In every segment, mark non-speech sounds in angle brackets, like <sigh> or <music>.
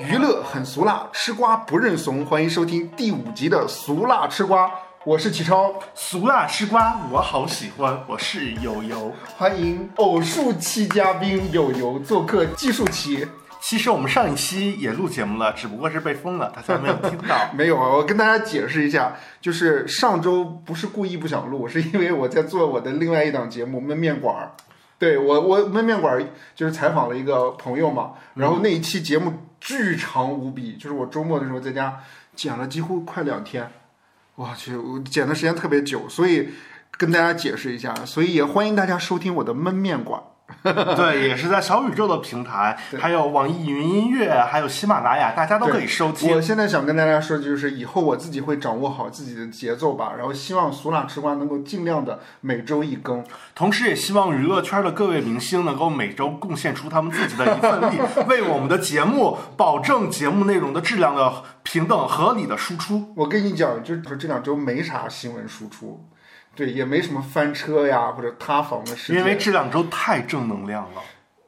娱乐很俗辣，吃瓜不认怂。欢迎收听第五集的《俗辣吃瓜》，我是启超，俗辣吃瓜我好喜欢，我是友友。欢迎偶数期嘉宾友友做客技术期。其实我们上一期也录节目了，只不过是被封了，他才没有听到。<laughs> 没有啊，我跟大家解释一下，就是上周不是故意不想录，是因为我在做我的另外一档节目《焖面馆儿》。对我，我焖面馆儿就是采访了一个朋友嘛，然后那一期节目巨长无比，就是我周末的时候在家剪了几乎快两天，我去，我剪的时间特别久，所以跟大家解释一下，所以也欢迎大家收听我的焖面馆。<laughs> 对，也是在小宇宙的平台，还有网易云音乐，还有喜马拉雅，大家都可以收听。我现在想跟大家说，就是以后我自己会掌握好自己的节奏吧，然后希望俗辣吃瓜能够尽量的每周一更，同时也希望娱乐圈的各位明星能够每周贡献出他们自己的一份力，为我们的节目保证节目内容的质量的平等合理的输出。我跟你讲，就是这两周没啥新闻输出。对，也没什么翻车呀或者塌房的事情，因为这两周太正能量了。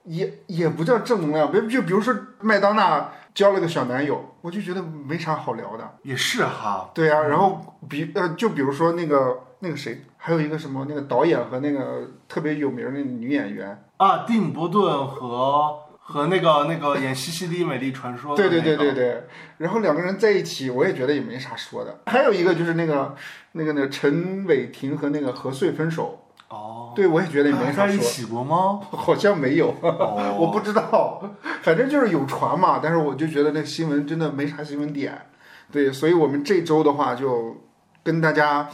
也也不叫正能量，比就比如说麦当娜交了个小男友，我就觉得没啥好聊的。也是哈。对呀，然后比呃，就比如说那个那个谁，还有一个什么那个导演和那个特别有名的女演员啊，蒂姆·波顿和。和那个那个演《西西里美丽传说》对对对对对，然后两个人在一起，我也觉得也没啥说的。还有一个就是那个那个那个陈伟霆和那个何穗分手。哦，对我也觉得也没啥说。在一起过吗？<laughs> 好像没有，<laughs> 我不知道。反正就是有传嘛，但是我就觉得那个新闻真的没啥新闻点。对，所以我们这周的话就跟大家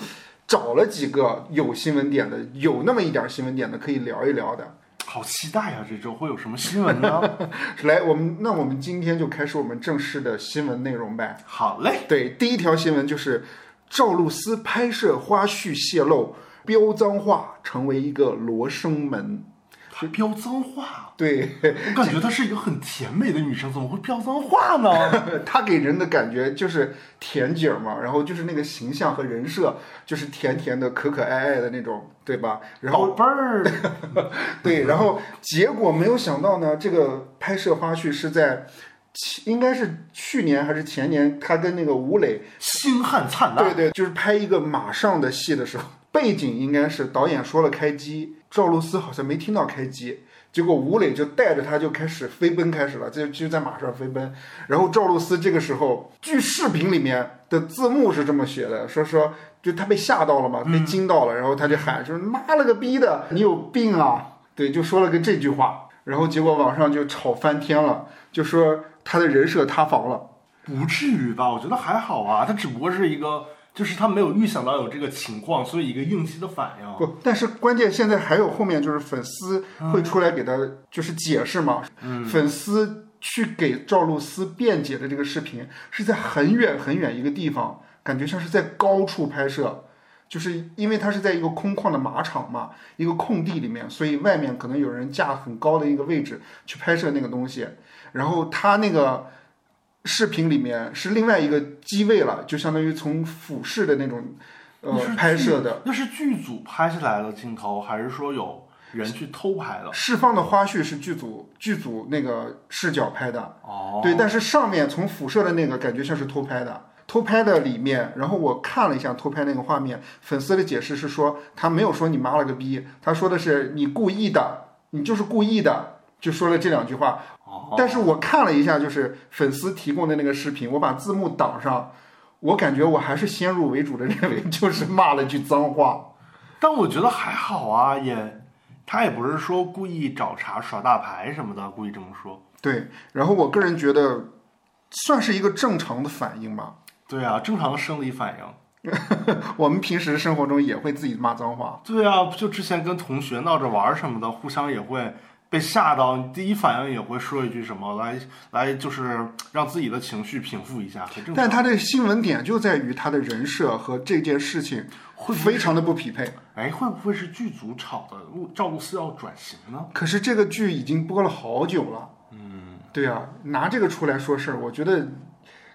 找了几个有新闻点的，有那么一点新闻点的可以聊一聊的。好期待呀！这周会有什么新闻呢？<laughs> 来，我们那我们今天就开始我们正式的新闻内容呗。好嘞。对，第一条新闻就是赵露思拍摄花絮泄露，飙脏话成为一个罗生门。飙脏话，对我感觉她是一个很甜美的女生，怎么会飙脏话呢？<laughs> 她给人的感觉就是甜姐嘛，然后就是那个形象和人设就是甜甜的、可可爱爱的那种，对吧？然后宝贝儿，<laughs> 对，然后结果没有想到呢，这个拍摄花絮是在，应该是去年还是前年，他跟那个吴磊星汉灿烂，对对，就是拍一个马上的戏的时候，背景应该是导演说了开机。赵露思好像没听到开机，结果吴磊就带着他就开始飞奔开始了，就就在马上飞奔。然后赵露思这个时候，据视频里面的字幕是这么写的，说说就他被吓到了嘛，被惊到了，然后他就喊，就是妈了个逼的，你有病啊！对，就说了个这句话，然后结果网上就吵翻天了，就说他的人设塌房了。不至于吧？我觉得还好啊，他只不过是一个。就是他没有预想到有这个情况，所以一个应激的反应。不，但是关键现在还有后面就是粉丝会出来给他就是解释嘛。嗯。粉丝去给赵露思辩解的这个视频是在很远很远一个地方，感觉像是在高处拍摄，就是因为它是在一个空旷的马场嘛，一个空地里面，所以外面可能有人架很高的一个位置去拍摄那个东西，然后他那个。视频里面是另外一个机位了，就相当于从俯视的那种，呃，拍摄的。那是剧组拍下来的镜头，还是说有人去偷拍的？释放的花絮是剧组剧组那个视角拍的。哦。对，但是上面从辐射的那个感觉像是偷拍的。偷拍的里面，然后我看了一下偷拍那个画面，粉丝的解释是说他没有说你妈了个逼，他说的是你故意的，你就是故意的，就说了这两句话。但是我看了一下，就是粉丝提供的那个视频，我把字幕挡上，我感觉我还是先入为主的认为就是骂了句脏话，但我觉得还好啊，也他也不是说故意找茬耍大牌什么的，故意这么说。对，然后我个人觉得算是一个正常的反应吧。对啊，正常的生理反应。<laughs> 我们平时生活中也会自己骂脏话。对啊，就之前跟同学闹着玩什么的，互相也会。被吓到，第一反应也会说一句什么来来，就是让自己的情绪平复一下。但他的新闻点就在于他的人设和这件事情会非常的不匹配。哎，会不会是剧组炒的？赵露思要转型呢？可是这个剧已经播了好久了。嗯，对啊，拿这个出来说事儿，我觉得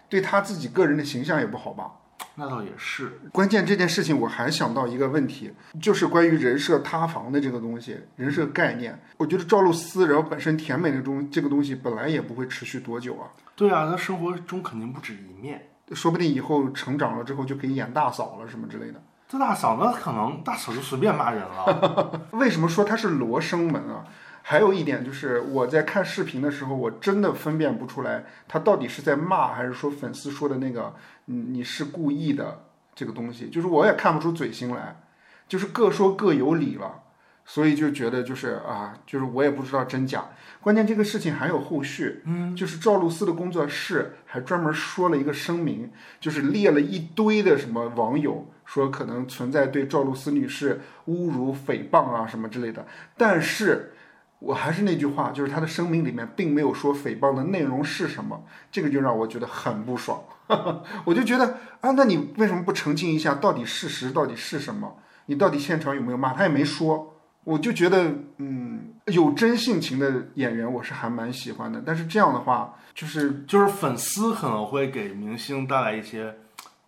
对他自己个人的形象也不好吧。那倒也是，关键这件事情我还想到一个问题，就是关于人设塌房的这个东西，人设概念。我觉得赵露思，然后本身甜美的东这个东西本来也不会持续多久啊，对啊，他生活中肯定不止一面。说不定以后成长了之后就可以演大嫂了什么之类的。这大嫂那可能大嫂就随便骂人了。<laughs> 为什么说她是罗生门啊？还有一点就是我在看视频的时候，我真的分辨不出来他到底是在骂还是说粉丝说的那个你你是故意的这个东西，就是我也看不出嘴型来，就是各说各有理了，所以就觉得就是啊，就是我也不知道真假。关键这个事情还有后续，嗯，就是赵露思的工作室还专门说了一个声明，就是列了一堆的什么网友说可能存在对赵露思女士侮辱、诽谤啊什么之类的，但是我还是那句话，就是他的声明里面并没有说诽谤的内容是什么，这个就让我觉得很不爽，<laughs> 我就觉得啊，那你为什么不澄清一下，到底事实到底是什么？你到底现场有没有骂？他也没说。我就觉得，嗯，有真性情的演员，我是还蛮喜欢的。但是这样的话，就是就是粉丝可能会给明星带来一些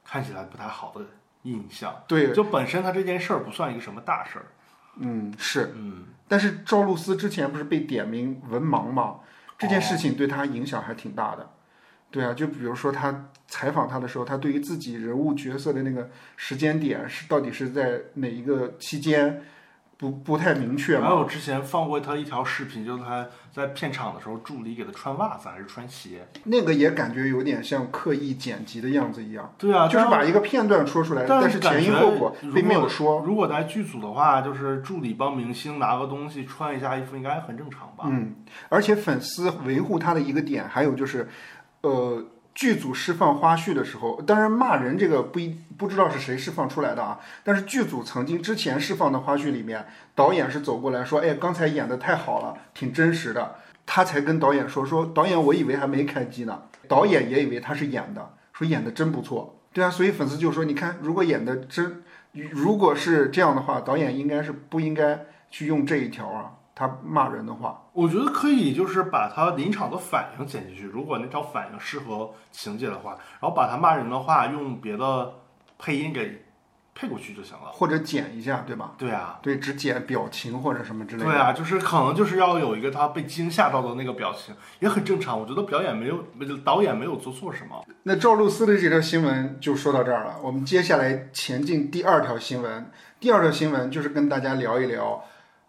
看起来不太好的印象。对，就本身他这件事儿不算一个什么大事儿。嗯，是，嗯，但是赵露思之前不是被点名文盲嘛？这件事情对她影响还挺大的。对啊，就比如说他采访他的时候，他对于自己人物角色的那个时间点是到底是在哪一个期间？不不太明确。还有之前放过他一条视频，就是他在片场的时候，助理给他穿袜子还是穿鞋，那个也感觉有点像刻意剪辑的样子一样。对啊，就是把一个片段说出来，但是前因后果并没有说。如果在剧组的话，就是助理帮明星拿个东西穿一下衣服，应该很正常吧？嗯，而且粉丝维护他的一个点，还有就是，呃。剧组释放花絮的时候，当然骂人这个不一不知道是谁释放出来的啊。但是剧组曾经之前释放的花絮里面，导演是走过来说：“哎，刚才演的太好了，挺真实的。”他才跟导演说：“说导演，我以为还没开机呢。”导演也以为他是演的，说演的真不错。对啊，所以粉丝就说：“你看，如果演的真，如果是这样的话，导演应该是不应该去用这一条啊。”他骂人的话，我觉得可以，就是把他临场的反应剪进去。如果那条反应适合情节的话，然后把他骂人的话用别的配音给配过去就行了，或者剪一下，对吧？对啊，对，只剪表情或者什么之类的。对啊，就是可能就是要有一个他被惊吓到的那个表情，也很正常。我觉得表演没有，导演没有做错什么。那赵露思的这条新闻就说到这儿了，我们接下来前进第二条新闻。第二条新闻就是跟大家聊一聊。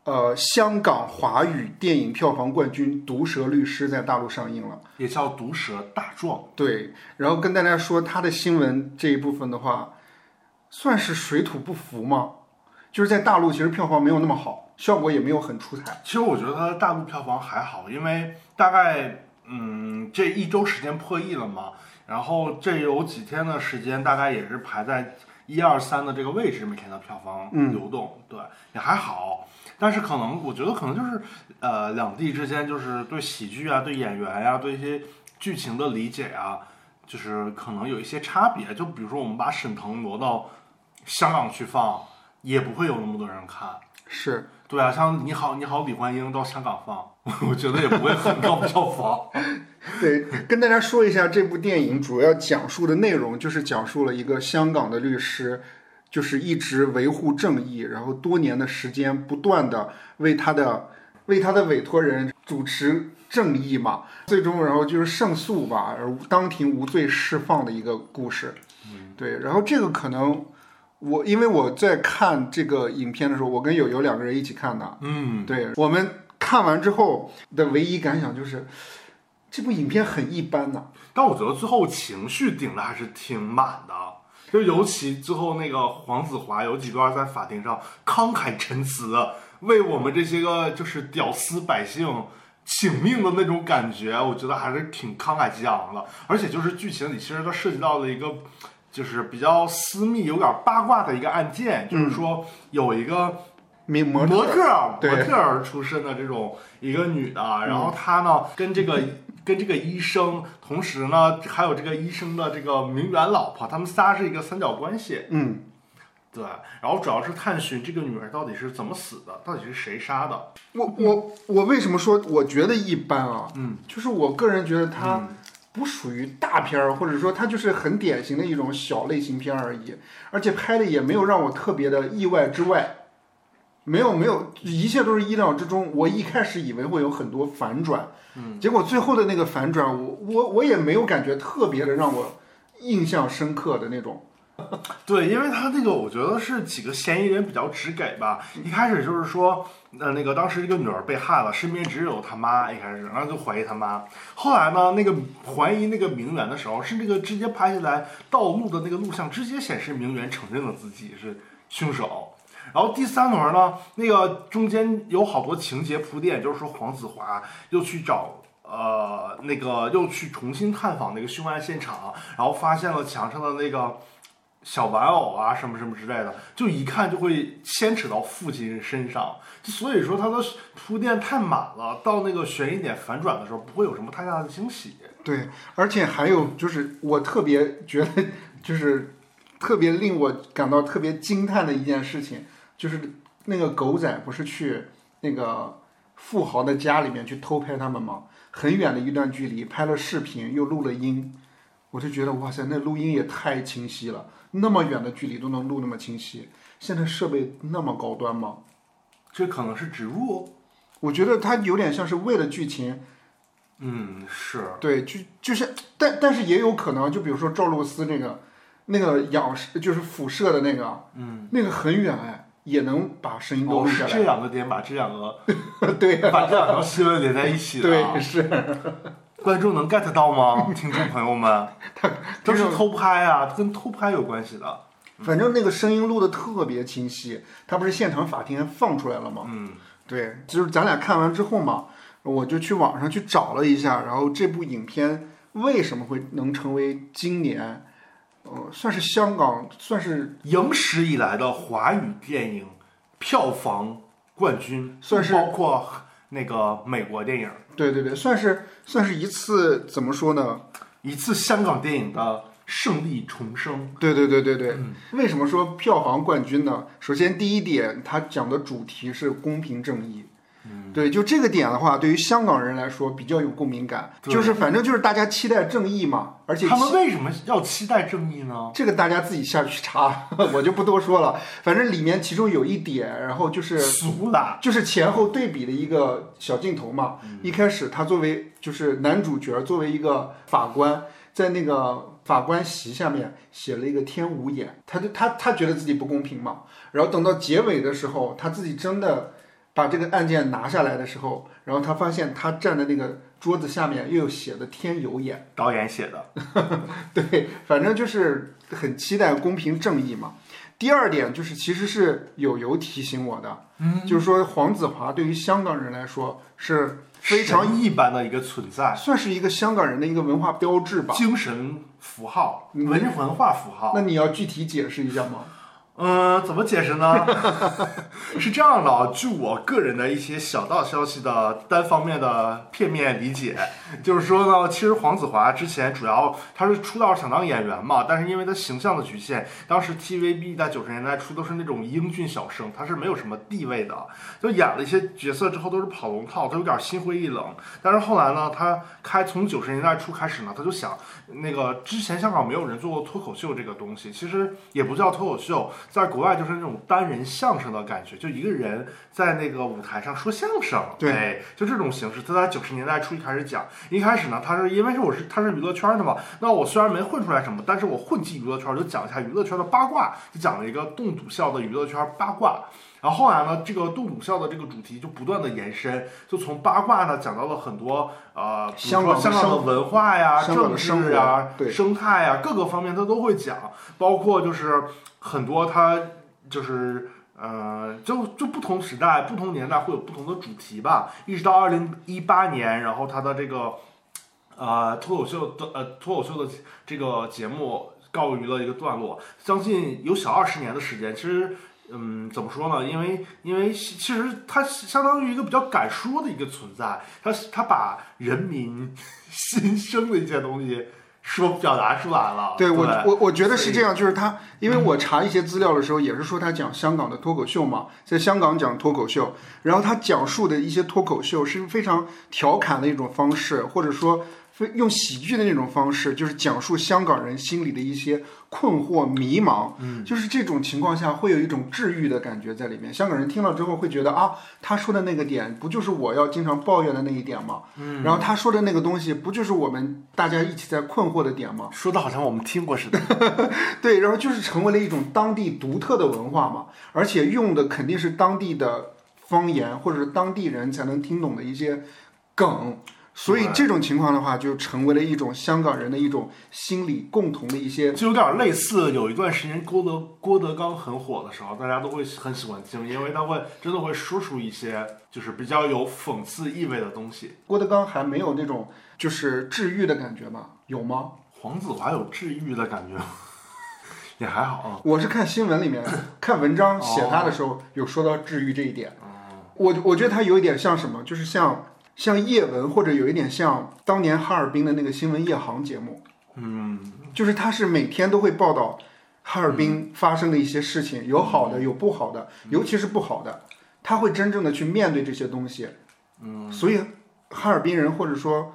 呃，香港华语电影票房冠军《毒舌律师》在大陆上映了，也叫《毒舌大壮》。对，然后跟大家说他的新闻这一部分的话，算是水土不服吗？就是在大陆其实票房没有那么好，效果也没有很出彩。其实我觉得它大陆票房还好，因为大概嗯这一周时间破亿了嘛，然后这有几天的时间大概也是排在一二三的这个位置，每天的票房流动，对，也还好。但是可能，我觉得可能就是，呃，两地之间就是对喜剧啊、对演员呀、对一些剧情的理解啊，就是可能有一些差别。就比如说，我们把沈腾挪到香港去放，也不会有那么多人看。是对啊，像你好，你好，李焕英到香港放，<laughs> 我觉得也不会很高票房。<laughs> 对，跟大家说一下，这部电影主要讲述的内容就是讲述了一个香港的律师。就是一直维护正义，然后多年的时间不断的为他的为他的委托人主持正义嘛，最终然后就是胜诉吧，而当庭无罪释放的一个故事。嗯，对，然后这个可能我因为我在看这个影片的时候，我跟友友两个人一起看的。嗯，对我们看完之后的唯一感想就是这部影片很一般呐，但我觉得最后情绪顶的还是挺满的。就尤其最后那个黄子华有几段在法庭上慷慨陈词，为我们这些个就是屌丝百姓请命的那种感觉，我觉得还是挺慷慨激昂的。而且就是剧情里其实它涉及到了一个就是比较私密、有点八卦的一个案件，就是说有一个模模特模特儿出身的这种一个女的，然后她呢跟这个。跟这个医生，同时呢，还有这个医生的这个名媛老婆，他们仨是一个三角关系。嗯，对。然后主要是探寻这个女儿到底是怎么死的，到底是谁杀的。我我我为什么说我觉得一般啊？嗯，就是我个人觉得它不属于大片儿，或者说它就是很典型的一种小类型片而已，而且拍的也没有让我特别的意外之外，没有没有，一切都是意料之中。我一开始以为会有很多反转，嗯，结果最后的那个反转，我我我也没有感觉特别的让我印象深刻的那种。<laughs> 对，因为他那个，我觉得是几个嫌疑人比较直给吧。一开始就是说，呃，那个当时这个女儿被害了，身边只有他妈。一开始，然后就怀疑他妈。后来呢，那个怀疑那个名媛的时候，是那个直接拍下来盗录的那个录像，直接显示名媛承认了自己是凶手。然后第三轮呢，那个中间有好多情节铺垫，就是说黄子华又去找。呃，那个又去重新探访那个凶案现场，然后发现了墙上的那个。小玩偶啊，什么什么之类的，就一看就会牵扯到父亲身上，所以说他的铺垫太满了，到那个悬疑点反转的时候，不会有什么太大的惊喜。对，而且还有就是我特别觉得，就是特别令我感到特别惊叹的一件事情，就是那个狗仔不是去那个富豪的家里面去偷拍他们吗？很远的一段距离拍了视频，又录了音，我就觉得哇塞，那录音也太清晰了。那么远的距离都能录那么清晰，现在设备那么高端吗？这可能是植入，我觉得它有点像是为了剧情。嗯，是对，就就是，但但是也有可能，就比如说赵露思那个那个仰视，就是辐射的那个，嗯，那个很远哎，也能把声音都录下来。是这两个点把这两个 <laughs> 对，把这两条新闻连在一起的，对是。观众能 get 到吗？听众朋友们，他都是偷拍啊，跟偷拍有关系的。反正那个声音录的特别清晰，他不是现场法庭还放出来了吗？嗯，对，就是咱俩看完之后嘛，我就去网上去找了一下，然后这部影片为什么会能成为今年，呃，算是香港算是影史以来的华语电影票房冠军，算是包括那个美国电影。对对对，算是算是一次怎么说呢？一次香港电影的胜利重生。对对对对对，为什么说票房冠军呢？首先第一点，它讲的主题是公平正义。对，就这个点的话，对于香港人来说比较有共鸣感，就是反正就是大家期待正义嘛，而且他们为什么要期待正义呢？这个大家自己下去查，<laughs> 我就不多说了。反正里面其中有一点，然后就是俗了，就是前后对比的一个小镜头嘛。一开始他作为就是男主角，作为一个法官，在那个法官席下面写了一个天无眼，他就他他觉得自己不公平嘛。然后等到结尾的时候，他自己真的。把这个案件拿下来的时候，然后他发现他站的那个桌子下面又有写的“天有眼”，导演写的。<laughs> 对，反正就是很期待公平正义嘛。第二点就是，其实是有由提醒我的，嗯，就是说黄子华对于香港人来说是非常一般的一个存在，算是一个香港人的一个文化标志吧，精神符号、文文化符号。那你要具体解释一下吗？嗯，怎么解释呢？<laughs> 是这样的，据我个人的一些小道消息的单方面的片面理解，就是说呢，其实黄子华之前主要他是出道想当演员嘛，但是因为他形象的局限，当时 TVB 在九十年代初都是那种英俊小生，他是没有什么地位的，就演了一些角色之后都是跑龙套，他有点心灰意冷。但是后来呢，他开从九十年代初开始呢，他就想那个之前香港没有人做过脱口秀这个东西，其实也不叫脱口秀。在国外就是那种单人相声的感觉，就一个人在那个舞台上说相声，对，就这种形式。他在九十年代初一开始讲，一开始呢，他是因为是我是他是娱乐圈的嘛，那我虽然没混出来什么，但是我混进娱乐圈，就讲一下娱乐圈的八卦，就讲了一个栋笃笑的娱乐圈八卦。然后后来呢，这个杜鲁笑的这个主题就不断的延伸，就从八卦呢讲到了很多呃，比如说香港的文化呀、政治呀、生态呀各个方面，他都会讲，包括就是很多他就是呃，就就不同时代、不同年代会有不同的主题吧。一直到二零一八年，然后他的这个呃脱口秀的呃脱口秀的这个节目告于了一个段落，将近有小二十年的时间，其实。嗯，怎么说呢？因为因为其实他相当于一个比较敢说的一个存在，他他把人民 <laughs> 心声的一些东西说表达出来了。对我我我觉得是这样，就是他，因为我查一些资料的时候，也是说他讲香港的脱口秀嘛，在香港讲脱口秀，然后他讲述的一些脱口秀是非常调侃的一种方式，或者说非用喜剧的那种方式，就是讲述香港人心里的一些困惑、迷茫。嗯，就是这种情况下会有一种治愈的感觉在里面。香港人听了之后会觉得啊，他说的那个点不就是我要经常抱怨的那一点吗？嗯，然后他说的那个东西不就是我们大家一起在困惑的点吗？<laughs> 说的好像我们听过似的。<laughs> 对，然后就是成为了一种当地独特的文化嘛，而且用的肯定是当地的方言或者是当地人才能听懂的一些梗。所以这种情况的话，就成为了一种香港人的一种心理共同的一些，就有点类似有一段时间郭德郭德纲很火的时候，大家都会很喜欢听，因为他会真的会说出一些就是比较有讽刺意味的东西。郭德纲还没有那种就是治愈的感觉吗？有吗？黄子华有治愈的感觉吗，<laughs> 也还好啊。我是看新闻里面看文章写他的时候有说到治愈这一点。我我觉得他有一点像什么，就是像。像叶文，或者有一点像当年哈尔滨的那个新闻夜航节目，嗯，就是他是每天都会报道哈尔滨发生的一些事情，有好的，有不好的，尤其是不好的，他会真正的去面对这些东西，嗯，所以哈尔滨人或者说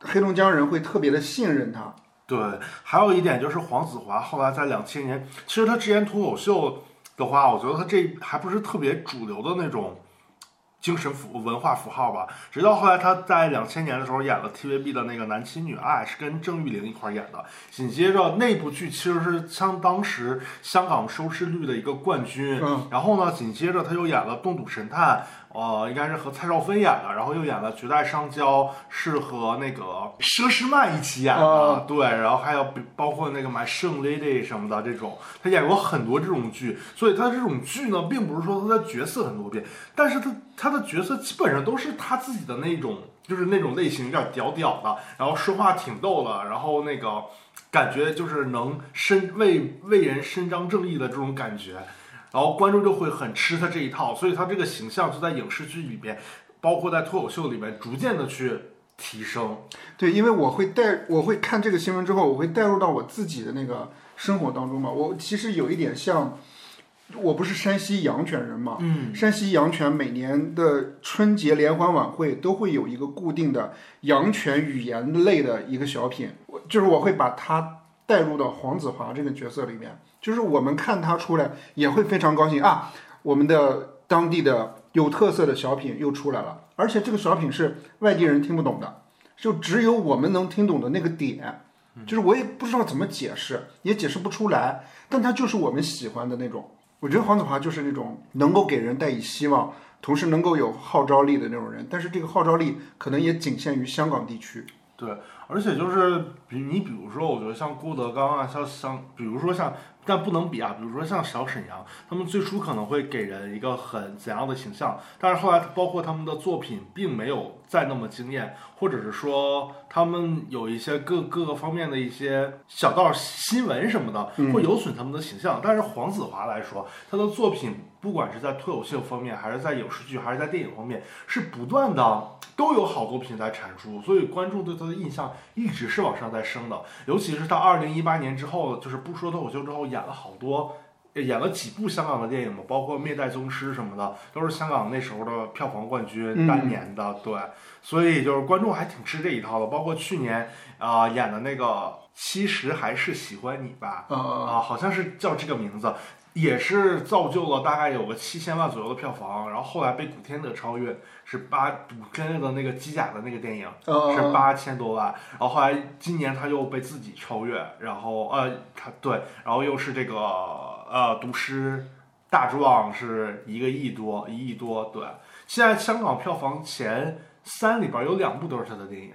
黑龙江人会特别的信任他。对，还有一点就是黄子华后来在两千年，其实他之前脱口秀的话，我觉得他这还不是特别主流的那种。精神符文化符号吧，直到后来他在两千年的时候演了 TVB 的那个《男亲女爱》，是跟郑裕玲一块演的。紧接着那部剧其实是像当时香港收视率的一个冠军。嗯。然后呢，紧接着他又演了《冻赌神探》。呃，应该是和蔡少芬演的，然后又演了《绝代双骄》，是和那个佘诗曼一起演的，对，然后还有包括那个《My Shun Lady》什么的这种，他演过很多这种剧，所以他这种剧呢，并不是说他的角色很多变，但是他他的角色基本上都是他自己的那种，就是那种类型，有点屌屌的，然后说话挺逗的，然后那个感觉就是能伸为为人伸张正义的这种感觉。然后观众就会很吃他这一套，所以他这个形象就在影视剧里边，包括在脱口秀里面，逐渐的去提升。对，因为我会带，我会看这个新闻之后，我会带入到我自己的那个生活当中嘛。我其实有一点像，我不是山西阳泉人嘛，嗯，山西阳泉每年的春节联欢晚会都会有一个固定的阳泉语言类的一个小品，我就是我会把它带入到黄子华这个角色里面。就是我们看他出来也会非常高兴啊！我们的当地的有特色的小品又出来了，而且这个小品是外地人听不懂的，就只有我们能听懂的那个点，就是我也不知道怎么解释，也解释不出来，但他就是我们喜欢的那种。我觉得黄子华就是那种能够给人带以希望，同时能够有号召力的那种人，但是这个号召力可能也仅限于香港地区。对，而且就是比你比如说，我觉得像郭德纲啊，像像比如说像。但不能比啊，比如说像小沈阳，他们最初可能会给人一个很怎样的形象，但是后来包括他们的作品并没有再那么惊艳，或者是说他们有一些各各个方面的一些小道新闻什么的，会有损他们的形象。但是黄子华来说，他的作品不管是在脱口秀方面，还是在影视剧，还是在电影方面，是不断的都有好作品在产出，所以观众对他的印象一直是往上在升的。尤其是到二零一八年之后，就是不说脱口秀之后。演了好多，演了几部香港的电影嘛，包括《灭代宗师》什么的，都是香港那时候的票房冠军，当年的对，所以就是观众还挺吃这一套的。包括去年啊演的那个《其实还是喜欢你吧》，啊，好像是叫这个名字。也是造就了大概有个七千万左右的票房，然后后来被古天乐超越，是八古天乐的那个机甲的那个电影是八千多万，然后后来今年他又被自己超越，然后呃他对，然后又是这个呃毒师大壮是一个亿多一亿多，对，现在香港票房前三里边有两部都是他的电影，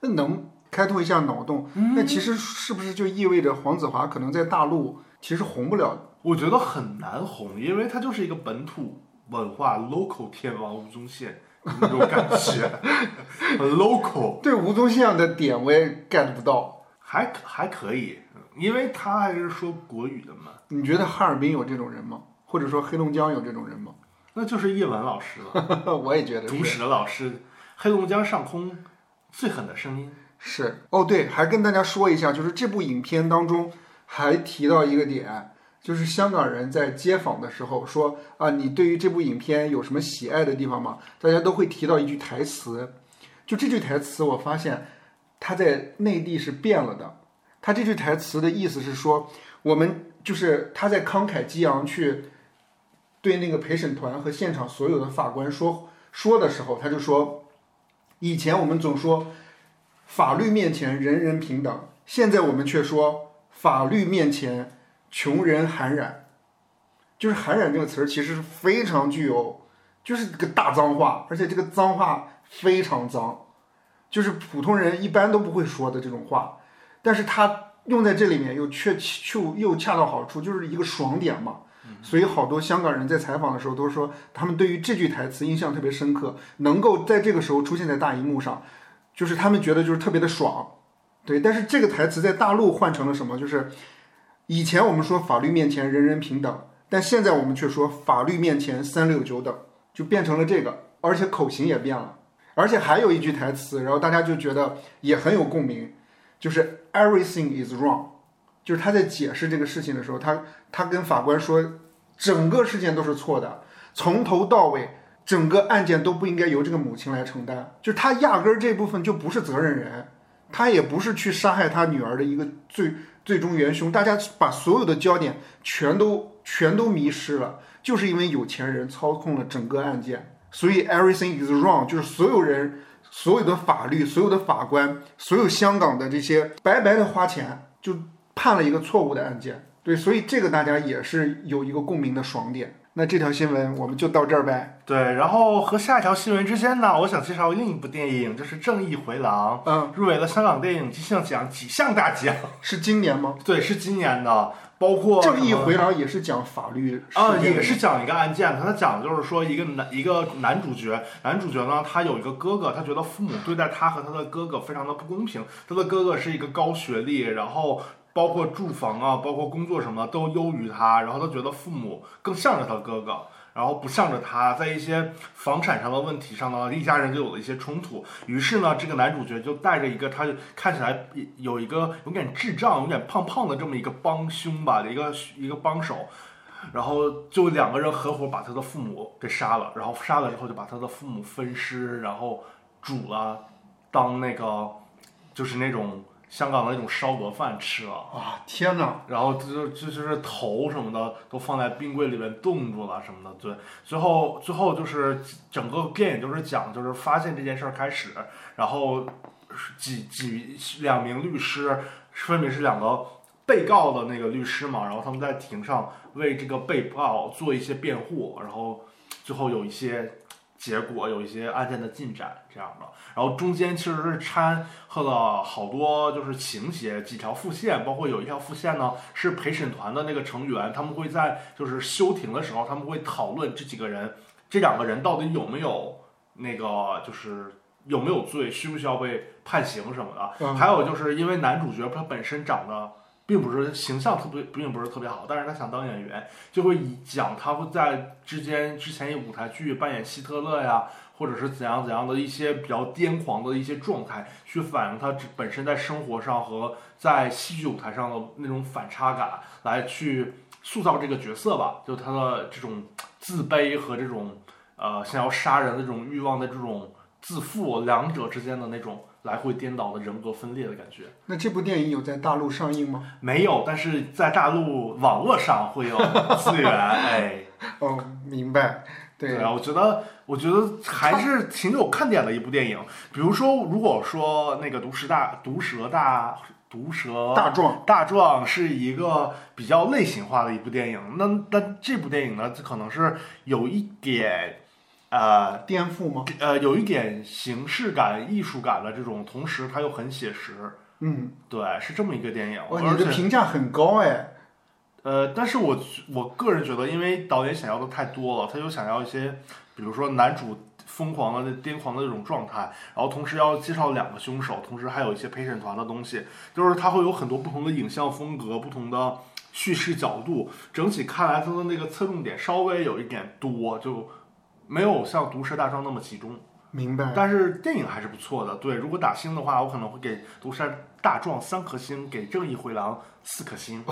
那能开拓一下脑洞，那其实是不是就意味着黄子华可能在大陆其实红不了？我觉得很难红，因为他就是一个本土文化 local 天王吴宗宪那种感觉，<laughs> 很 local。对吴宗宪的点我也 get 不到，还还可以，因为他还是说国语的嘛。你觉得哈尔滨有这种人吗？或者说黑龙江有这种人吗？那就是叶文老师了。<laughs> 我也觉得。主史的老师，黑龙江上空最狠的声音。是哦，对，还跟大家说一下，就是这部影片当中还提到一个点。就是香港人在接访的时候说啊，你对于这部影片有什么喜爱的地方吗？大家都会提到一句台词，就这句台词，我发现他在内地是变了的。他这句台词的意思是说，我们就是他在慷慨激昂去对那个陪审团和现场所有的法官说说的时候，他就说，以前我们总说法律面前人人平等，现在我们却说法律面前穷人寒染。就是“寒染”这个词儿，其实是非常具有，就是个大脏话，而且这个脏话非常脏，就是普通人一般都不会说的这种话，但是他用在这里面又却又又恰到好处，就是一个爽点嘛。所以好多香港人在采访的时候都说，他们对于这句台词印象特别深刻，能够在这个时候出现在大荧幕上，就是他们觉得就是特别的爽。对，但是这个台词在大陆换成了什么？就是以前我们说法律面前人人平等。但现在我们却说法律面前三六九等，就变成了这个，而且口型也变了，而且还有一句台词，然后大家就觉得也很有共鸣，就是 everything is wrong，就是他在解释这个事情的时候，他他跟法官说，整个事件都是错的，从头到尾，整个案件都不应该由这个母亲来承担，就是他压根儿这部分就不是责任人，他也不是去杀害他女儿的一个最最终元凶，大家把所有的焦点全都。全都迷失了，就是因为有钱人操控了整个案件，所以 everything is wrong，就是所有人、所有的法律、所有的法官、所有香港的这些白白的花钱，就判了一个错误的案件。对，所以这个大家也是有一个共鸣的爽点。那这条新闻我们就到这儿呗。对，然后和下一条新闻之间呢，我想介绍另一部电影，就是《正义回廊》，嗯，入围了香港电影金像奖几项大奖。<laughs> 是今年吗？对，是今年的。包括正义回廊也是讲法律啊，也是讲一个案件。他讲的就是说一个男一个男主角，男主角呢，他有一个哥哥，他觉得父母对待他和他的哥哥非常的不公平。他的哥哥是一个高学历，然后包括住房啊，包括工作什么都优于他，然后他觉得父母更向着他哥哥。然后不向着他，在一些房产上的问题上呢，一家人就有了一些冲突。于是呢，这个男主角就带着一个他看起来有一个有点智障、有点胖胖的这么一个帮凶吧一个一个帮手，然后就两个人合伙把他的父母给杀了。然后杀了之后，就把他的父母分尸，然后煮了，当那个就是那种。香港的那种烧鹅饭吃了啊！天哪！然后就就就是头什么的都放在冰柜里面冻住了什么的。对，最后最后就是整个电影就是讲就是发现这件事儿开始，然后几几两名律师分别是两个被告的那个律师嘛，然后他们在庭上为这个被告做一些辩护，然后最后有一些。结果有一些案件的进展这样的，然后中间其实是掺和了好多就是情节，几条副线，包括有一条副线呢是陪审团的那个成员，他们会在就是休庭的时候，他们会讨论这几个人，这两个人到底有没有那个就是有没有罪，需不需要被判刑什么的。还有就是因为男主角他本身长得。并不是形象特别，并不是特别好，但是他想当演员，就会以讲他会在之间之前一舞台剧扮演希特勒呀，或者是怎样怎样的一些比较癫狂的一些状态，去反映他本身在生活上和在戏剧舞台上的那种反差感，来去塑造这个角色吧，就他的这种自卑和这种呃想要杀人的这种欲望的这种自负，两者之间的那种。来回颠倒的人格分裂的感觉。那这部电影有在大陆上映吗？没有，但是在大陆网络上会有资源。<laughs> 哎，哦，明白。对啊，我觉得，我觉得还是挺有看点的一部电影。比如说，如果说那个毒蛇大毒蛇大毒蛇大壮大壮是一个比较类型化的一部电影，那那这部电影呢，可能是有一点。呃，颠覆吗？呃，有一点形式感、艺术感的这种，同时它又很写实。嗯，对，是这么一个电影。哇，你的评价很高哎。呃，但是我我个人觉得，因为导演想要的太多了，他就想要一些，比如说男主疯狂的、癫狂的这种状态，然后同时要介绍两个凶手，同时还有一些陪审团的东西，就是他会有很多不同的影像风格、不同的叙事角度，整体看来他的那个侧重点稍微有一点多，就。没有像《毒蛇大壮》那么集中，明白。但是电影还是不错的。对，如果打星的话，我可能会给《毒蛇大壮》三颗星，给《正义回廊》四颗星。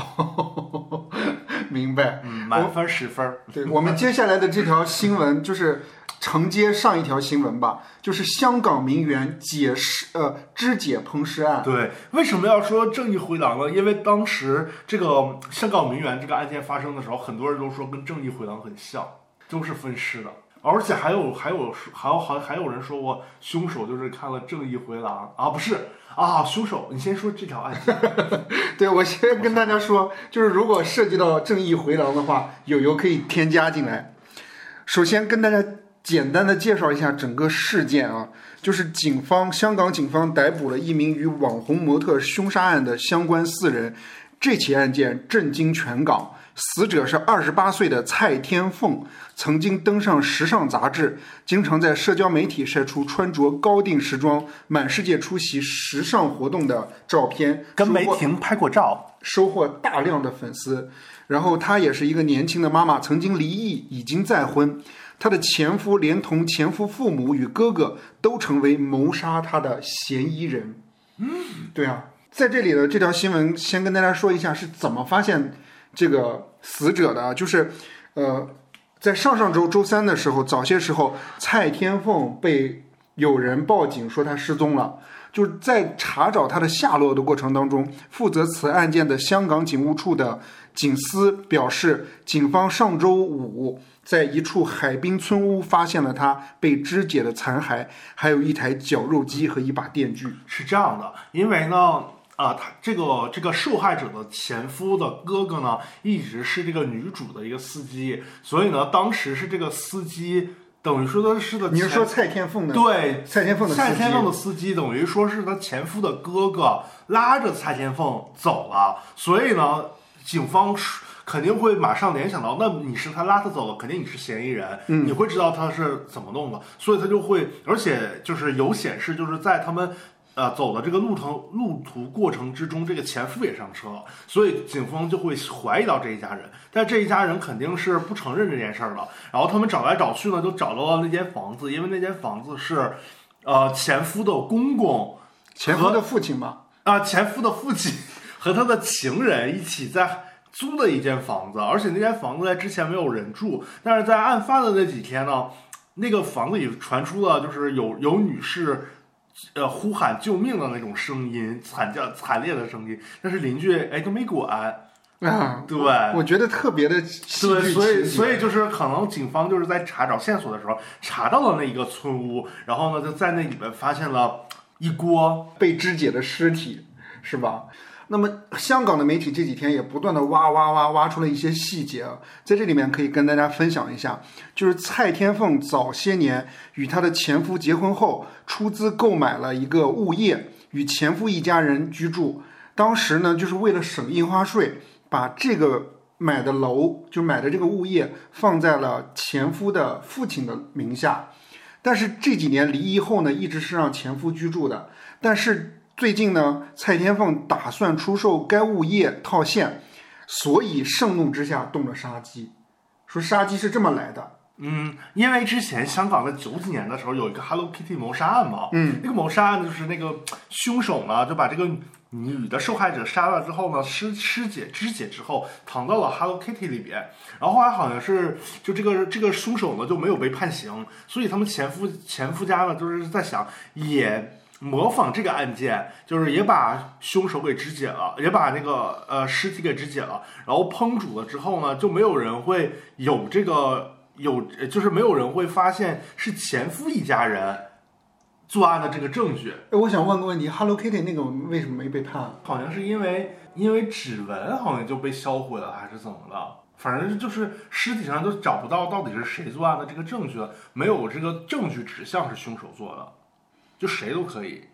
明白。嗯，满分十分。对我们接下来的这条新闻就是，承接上一条新闻吧，就是香港名媛解尸呃肢解烹尸案。对，为什么要说正义回廊呢？因为当时这个香港名媛这个案件发生的时候，很多人都说跟正义回廊很像，都是分尸的。而且还有还有还有还还有人说过，凶手就是看了《正义回廊》啊，不是啊，凶手，你先说这条案件。<laughs> 对，我先跟大家说，就是如果涉及到正义回廊的话，友友可以添加进来。首先跟大家简单的介绍一下整个事件啊，就是警方香港警方逮捕了一名与网红模特凶杀案的相关四人，这起案件震惊全港。死者是二十八岁的蔡天凤，曾经登上时尚杂志，经常在社交媒体晒出穿着高定时装、满世界出席时尚活动的照片，跟梅婷拍过照。收获大量的粉丝。然后她也是一个年轻的妈妈，曾经离异，已经再婚。她的前夫连同前夫父母与哥哥都成为谋杀她的嫌疑人。嗯，对啊，在这里的这条新闻先跟大家说一下是怎么发现这个死者的啊，就是呃，在上上周周三的时候，早些时候，蔡天凤被有人报警说她失踪了。就是在查找她的下落的过程当中，负责此案件的香港警务处的警司表示，警方上周五在一处海滨村屋发现了她被肢解的残骸，还有一台绞肉机和一把电锯。是这样的，因为呢，啊、他这个这个受害者的前夫的哥哥呢，一直是这个女主的一个司机，所以呢，当时是这个司机等于说的是的，你是说蔡天凤的？对蔡天凤的司机蔡天凤的司机等于说是他前夫的哥哥拉着蔡天凤走了，所以呢，警方是肯定会马上联想到，那你是他拉他走了，肯定你是嫌疑人，嗯你会知道他是怎么弄的，所以他就会，而且就是有显示，就是在他们。呃，走的这个路程路途过程之中，这个前夫也上车了，所以警方就会怀疑到这一家人，但这一家人肯定是不承认这件事儿的。然后他们找来找去呢，就找到了那间房子，因为那间房子是，呃，前夫的公公前夫的父亲吧？啊、前夫的父亲 <laughs> 和他的情人一起在租的一间房子，而且那间房子在之前没有人住，但是在案发的那几天呢，那个房子里传出了就是有有女士。呃，呼喊救命的那种声音，惨叫惨烈的声音，但是邻居哎都没管，啊，对，我觉得特别的戏对，所以所以就是可能警方就是在查找线索的时候查到了那一个村屋，然后呢就在那里面发现了一锅被肢解的尸体，是吧？那么香港的媒体这几天也不断的挖挖挖挖出了一些细节啊，在这里面可以跟大家分享一下，就是蔡天凤早些年与她的前夫结婚后，出资购买了一个物业，与前夫一家人居住。当时呢，就是为了省印花税，把这个买的楼，就买的这个物业放在了前夫的父亲的名下。但是这几年离异后呢，一直是让前夫居住的。但是最近呢，蔡天凤打算出售该物业套现，所以盛怒之下动了杀机。说杀机是这么来的，嗯，因为之前香港在九几年的时候有一个 Hello Kitty 谋杀案嘛，嗯，那个谋杀案就是那个凶手呢就把这个女的受害者杀了之后呢，尸尸解肢解之后藏到了 Hello Kitty 里边，然后后来好像是就这个这个凶手呢就没有被判刑，所以他们前夫前夫家呢就是在想也。模仿这个案件，就是也把凶手给肢解了，也把那个呃尸体给肢解了，然后烹煮了之后呢，就没有人会有这个有，呃就是没有人会发现是前夫一家人作案的这个证据。哎，我想问个问题，Hello Kitty 那个为什么没被判？好像是因为因为指纹好像就被销毁了，还是怎么了？反正就是尸体上都找不到到底是谁作案的这个证据了，没有这个证据指向是凶手做的，就谁都可以。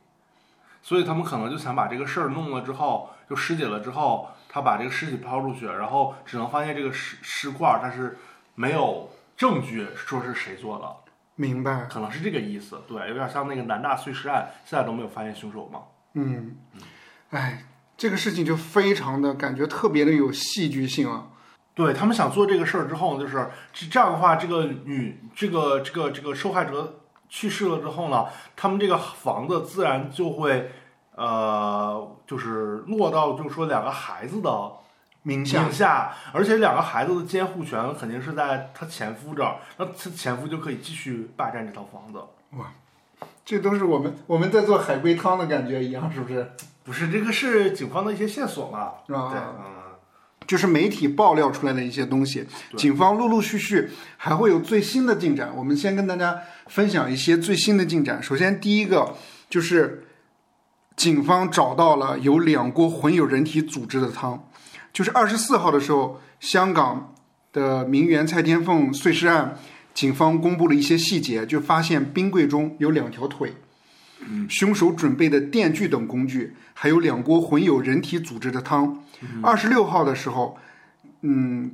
所以他们可能就想把这个事儿弄了之后，就尸解了之后，他把这个尸体抛出去，然后只能发现这个尸尸块儿，但是没有证据说是谁做的。明白，可能是这个意思，对，有点像那个南大碎尸案，现在都没有发现凶手嘛。嗯，哎，这个事情就非常的感觉特别的有戏剧性啊。对他们想做这个事儿之后，就是这这样的话，这个女这个这个这个受害者去世了之后呢，他们这个房子自然就会呃，就是落到就是说两个孩子的名下名下，而且两个孩子的监护权肯定是在他前夫这儿，那他前夫就可以继续霸占这套房子。哇这都是我们我们在做海龟汤的感觉一样，是不是？不是，这个是警方的一些线索嘛？对，就是媒体爆料出来的一些东西，警方陆陆续续还会有最新的进展。我们先跟大家分享一些最新的进展。首先，第一个就是警方找到了有两锅混有人体组织的汤，就是二十四号的时候，香港的名媛蔡天凤碎尸案，警方公布了一些细节，就发现冰柜中有两条腿。凶手准备的电锯等工具，还有两锅混有人体组织的汤。二十六号的时候，嗯，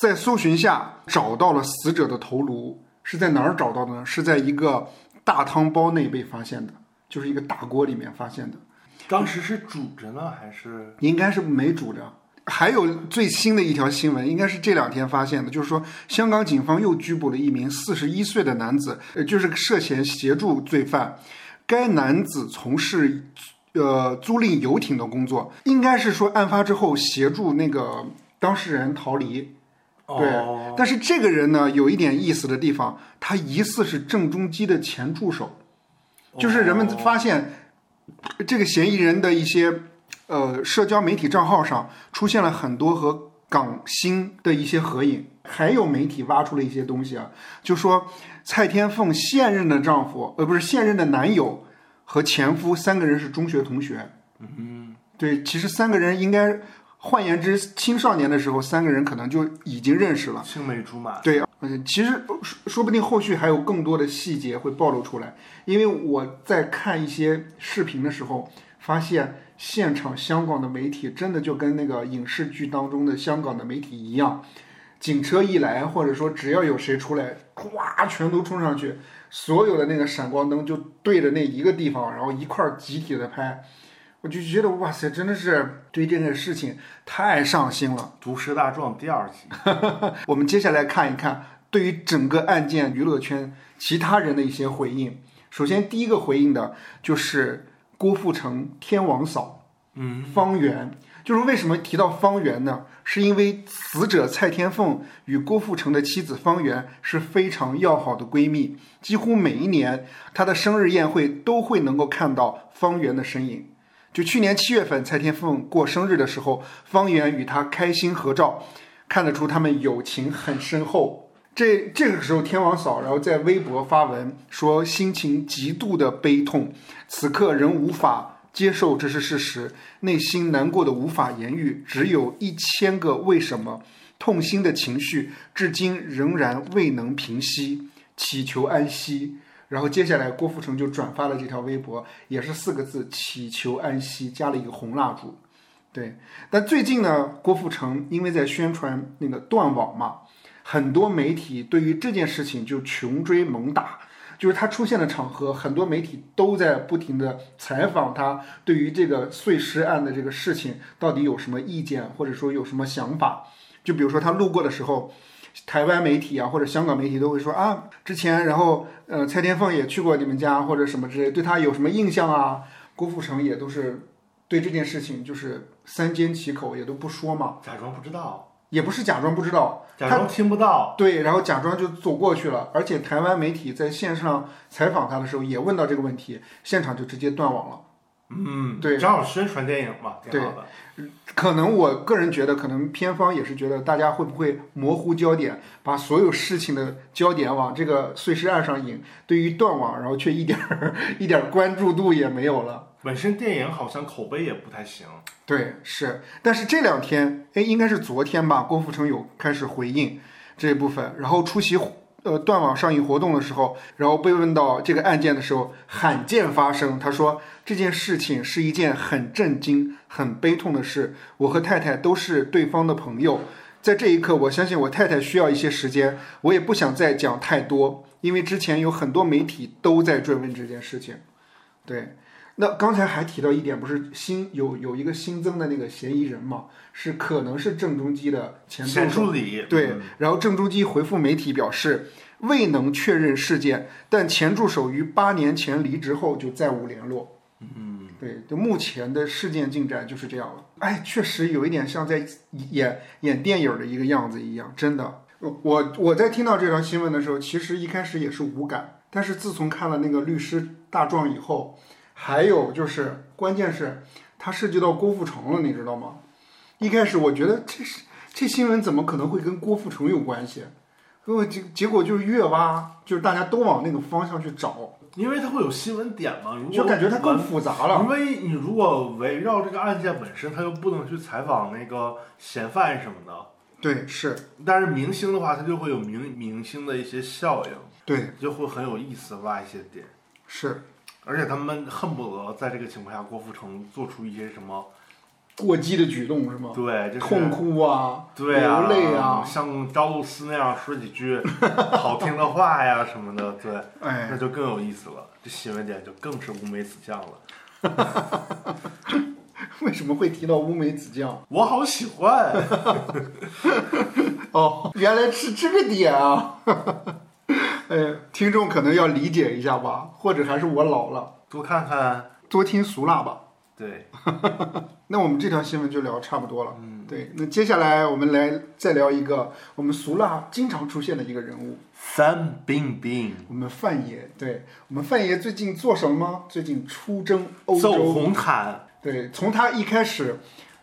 在搜寻下找到了死者的头颅，是在哪儿找到的呢？是在一个大汤包内被发现的，就是一个大锅里面发现的，当时是煮着呢，还是应该是没煮着。还有最新的一条新闻，应该是这两天发现的，就是说香港警方又拘捕了一名四十一岁的男子，呃，就是涉嫌协助罪犯。该男子从事呃租赁游艇的工作，应该是说案发之后协助那个当事人逃离。对哦，但是这个人呢，有一点意思的地方，他疑似是郑中基的前助手，就是人们发现这个嫌疑人的一些呃社交媒体账号上出现了很多和港星的一些合影，还有媒体挖出了一些东西啊，就说蔡天凤现任的丈夫，呃，不是现任的男友和前夫三个人是中学同学。嗯，对，其实三个人应该，换言之，青少年的时候，三个人可能就已经认识了。青梅竹马。对，嗯，其实说说不定后续还有更多的细节会暴露出来，因为我在看一些视频的时候，发现现场香港的媒体真的就跟那个影视剧当中的香港的媒体一样，警车一来，或者说只要有谁出来，咵全都冲上去，所有的那个闪光灯就对着那一个地方，然后一块儿集体的拍。我就觉得哇塞，真的是对这个事情太上心了。毒舌大壮第二集，<laughs> 我们接下来看一看对于整个案件娱乐圈其他人的一些回应。首先，第一个回应的就是郭富城天王嫂，嗯，方圆。就是为什么提到方圆呢？是因为死者蔡天凤与郭富城的妻子方圆是非常要好的闺蜜，几乎每一年她的生日宴会都会能够看到方圆的身影。就去年七月份，蔡天凤过生日的时候，方圆与她开心合照，看得出他们友情很深厚。这这个时候，天王嫂然后在微博发文说，心情极度的悲痛，此刻仍无法接受这是事实，内心难过的无法言喻，只有一千个为什么，痛心的情绪至今仍然未能平息，祈求安息。然后接下来，郭富城就转发了这条微博，也是四个字：祈求安息，加了一个红蜡烛。对，但最近呢，郭富城因为在宣传那个断网嘛，很多媒体对于这件事情就穷追猛打，就是他出现的场合，很多媒体都在不停的采访他，对于这个碎尸案的这个事情到底有什么意见，或者说有什么想法。就比如说他路过的时候，台湾媒体啊或者香港媒体都会说啊，之前然后呃蔡天凤也去过你们家或者什么之类，对他有什么印象啊？郭富城也都是对这件事情就是三缄其口，也都不说嘛，假装不知道，也不是假装不知道，假装听不到。对，然后假装就走过去了。而且台湾媒体在线上采访他的时候也问到这个问题，现场就直接断网了。嗯，对正好宣传电影嘛，挺好的。可能我个人觉得，可能片方也是觉得大家会不会模糊焦点，把所有事情的焦点往这个碎尸案上引，对于断网，然后却一点儿 <laughs> 一点儿关注度也没有了。本身电影好像口碑也不太行。对，是，但是这两天，哎，应该是昨天吧，郭富城有开始回应这一部分，然后出席呃断网上映活动的时候，然后被问到这个案件的时候，罕见发声，他说这件事情是一件很震惊、很悲痛的事，我和太太都是对方的朋友，在这一刻，我相信我太太需要一些时间，我也不想再讲太多，因为之前有很多媒体都在追问这件事情，对。那刚才还提到一点，不是新有有一个新增的那个嫌疑人嘛？是可能是郑中基的前助前手。助理对嗯，然后郑中基回复媒体表示，未能确认事件，但前助手于八年前离职后就再无联络。嗯，对，就目前的事件进展就是这样了。哎，确实有一点像在演演电影的一个样子一样，真的。我我在听到这条新闻的时候，其实一开始也是无感，但是自从看了那个律师大壮以后，还有就是关键是它涉及到郭富城了，你知道吗？一开始我觉得这是这新闻怎么可能会跟郭富城有关系？结果结结果就是越挖，就是大家都往那个方向去找，因为它会有新闻点嘛，如果就感觉它更复杂了。因为你如果围绕这个案件本身，他又不能去采访那个嫌犯什么的。对，是，但是明星的话，他就会有明明星的一些效应，对，就会很有意思，挖一些点。是，而且他们恨不得在这个情况下，郭富城做出一些什么过激的举动是吗？对，就是痛哭啊，对啊，流泪啊，像赵露思那样说几句好听的话呀什么的，对，<laughs> 哎，那就更有意思了。这新闻点就更是乌梅子酱了。<laughs> 为什么会提到乌梅子酱？<laughs> 我好喜欢。哦，原来是这个点啊！哎，听众可能要理解一下吧，或者还是我老了，多看看，多听俗辣吧。对，<laughs> 那我们这条新闻就聊差不多了。嗯，对，那接下来我们来再聊一个我们俗辣经常出现的一个人物范冰冰。我们范爷，对我们范爷最近做什么？最近出征欧走洲。红毯对，从他一开始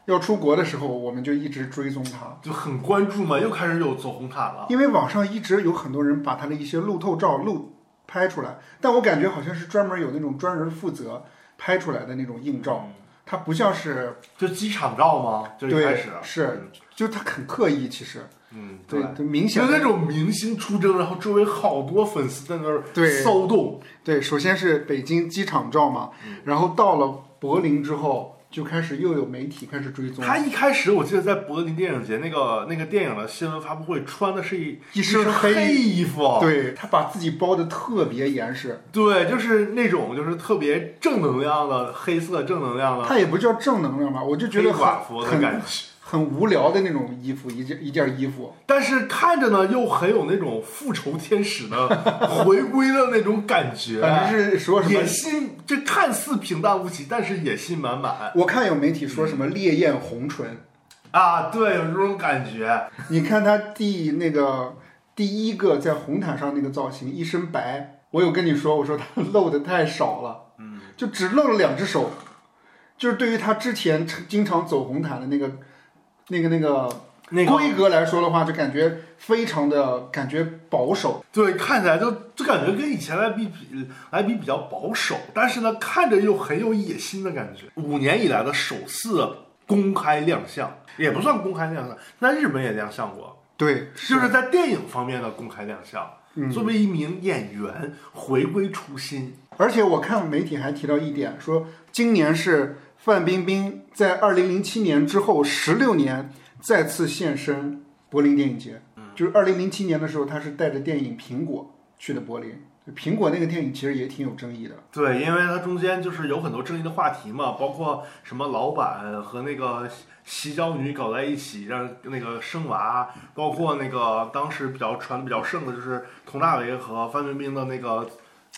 要出国的时候，我们就一直追踪他，就很关注嘛，又开始有走红毯了。因为网上一直有很多人把他的一些路透照录拍出来，但我感觉好像是专门有那种专人负责拍出来的那种硬照，它不像是就机场照吗？就一开对始。是，就他很刻意，其实。嗯，对，就明显就那种明星出征，然后周围好多粉丝在那儿骚动，对，首先是北京机场照嘛，嗯。然后到了柏林之后，就开始又有媒体开始追踪，他一开始我记得在柏林电影节那个那个电影的新闻发布会，穿的是一一身身黑衣。服，对。他把自己包的特别严实，对，就是那种就是特别正能量的黑色正能量的。他也不叫正能量吧，我就觉得很寡的感觉。很无聊的那种衣服，一件一件衣服，但是看着呢，又很有那种复仇天使的 <laughs> 回归的那种感觉，反正是说什么野心，这看似平淡无奇，但是野心满满我看有媒体说什么烈焰红唇，啊！对，有这种感觉。你看他第那个第一个在红毯上那个造型，一身白，我有跟你说，我说他 <laughs> 露的太少了，嗯，就只露了两只手，就是对于他之前经常走红毯的那个那个那个那个规格来说的话，就感觉非常的感觉保守，对，看起来就就感觉跟以前来比比来比比较保守，但是呢，看着又很有野心的感觉。五年以来的首次公开亮相，也不算公开亮相，在日本也亮相过，对，就是在电影方面的公开亮相。嗯作为一名演员回归初心，而且我看媒体还提到一点，说今年是范冰冰在二零零七年之后十六年再次现身柏林电影节。就是二零零七年的时候，她是带着电影《苹果》去的柏林。苹果那个电影其实也挺有争议的。对，因为它中间就是有很多争议的话题嘛，包括什么老板和那个洗脚女搞在一起，让那个生娃，包括那个当时比较传的比较盛的就是佟大为和范冰冰的那个